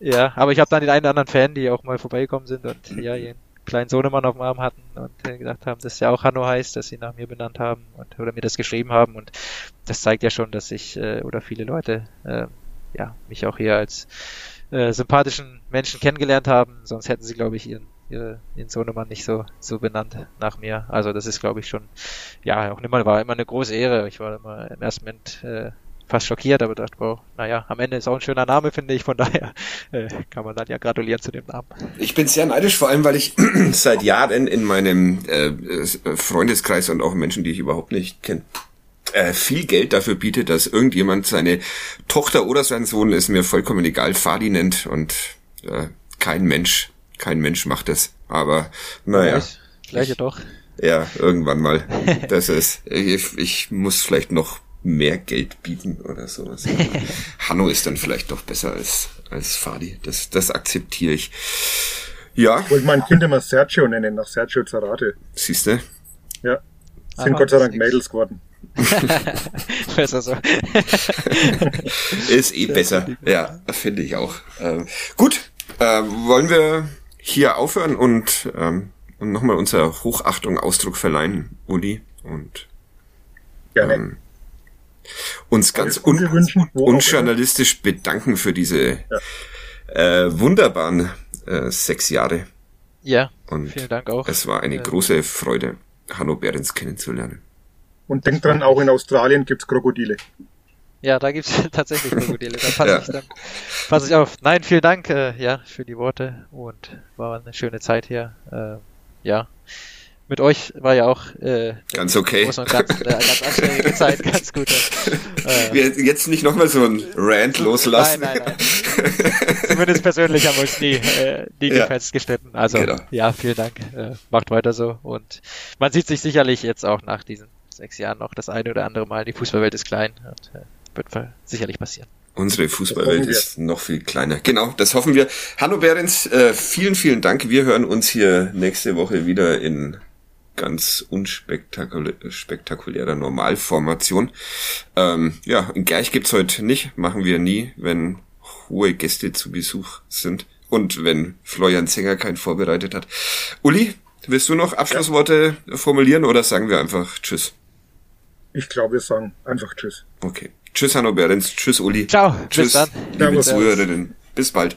Ja, aber ich habe dann den einen oder anderen Fan, die auch mal vorbeigekommen sind und ja, kleinen Sohnemann auf dem Arm hatten und äh, gesagt haben, dass er auch Hanno heißt, dass sie nach mir benannt haben und oder mir das geschrieben haben und das zeigt ja schon, dass ich äh, oder viele Leute äh, ja mich auch hier als äh, sympathischen Menschen kennengelernt haben, sonst hätten sie glaube ich ihren ihre, ihren Sohnemann nicht so so benannt nach mir. Also das ist glaube ich schon ja auch immer war immer eine große Ehre. Ich war immer im ersten Moment äh, fast schockiert, aber dachte, wow, naja, am Ende ist auch ein schöner Name, finde ich, von daher äh, kann man dann ja gratulieren zu dem Namen. Ich bin sehr neidisch, vor allem, weil ich seit Jahren in meinem äh, Freundeskreis und auch Menschen, die ich überhaupt nicht kenne, äh, viel Geld dafür biete, dass irgendjemand seine Tochter oder sein Sohn, ist mir vollkommen egal, Fadi nennt und äh, kein Mensch, kein Mensch macht das. Aber naja. Vielleicht, vielleicht doch. Ja, irgendwann mal. Das ist, ich, ich muss vielleicht noch mehr Geld bieten oder sowas. Hanno ist dann vielleicht doch besser als, als Fadi. Das, das akzeptiere ich. Ja. Ich wollte mein Kind immer Sergio nennen, nach Sergio Zarate. Siehst du? Ja. Sind Gott sei Dank Mädels geworden. besser so. ist eh besser. Ja, finde ich auch. Ähm, gut, äh, wollen wir hier aufhören und, ähm, und nochmal unser Hochachtung Ausdruck verleihen, Uli. Und Gerne. Ähm, uns ganz un unjournalistisch bedanken für diese ja. äh, wunderbaren äh, sechs Jahre. Ja, Und vielen Dank auch. Es war eine ja. große Freude, Hanno Behrens kennenzulernen. Und denkt dran, auch in Australien gibt's Krokodile. Ja, da gibt's tatsächlich Krokodile. Da passe ja. ich dann passe ich auf. Nein, vielen Dank äh, ja, für die Worte und war eine schöne Zeit hier. Äh, ja, mit euch war ja auch äh, ganz okay. Ganz, äh, ganz anstrengende Zeit, ganz gut. Äh, jetzt nicht nochmal so ein Rant loslassen. Nein, nein, nein. Zumindest persönlich haben wir uns nie, äh, nie ja. festgeschnitten. Also genau. ja, vielen Dank. Äh, macht weiter so. Und man sieht sich sicherlich jetzt auch nach diesen sechs Jahren noch das eine oder andere Mal. Die Fußballwelt ist klein und äh, wird sicherlich passieren. Unsere Fußballwelt ist noch viel kleiner. Genau, das hoffen wir. Hanno Behrens, äh, vielen, vielen Dank. Wir hören uns hier nächste Woche wieder in ganz unspektakulärer Normalformation. Ähm, ja, in Gleich gibt's heute nicht, machen wir nie, wenn hohe Gäste zu Besuch sind und wenn Florian Zenger keinen vorbereitet hat. Uli, willst du noch Abschlussworte ja. formulieren oder sagen wir einfach Tschüss? Ich glaube, wir sagen einfach Tschüss. Okay. Tschüss, Hanno Behrens. Tschüss, Uli. Ciao. Tschüss, bis dann. liebe Zuhörerinnen. Bis bald.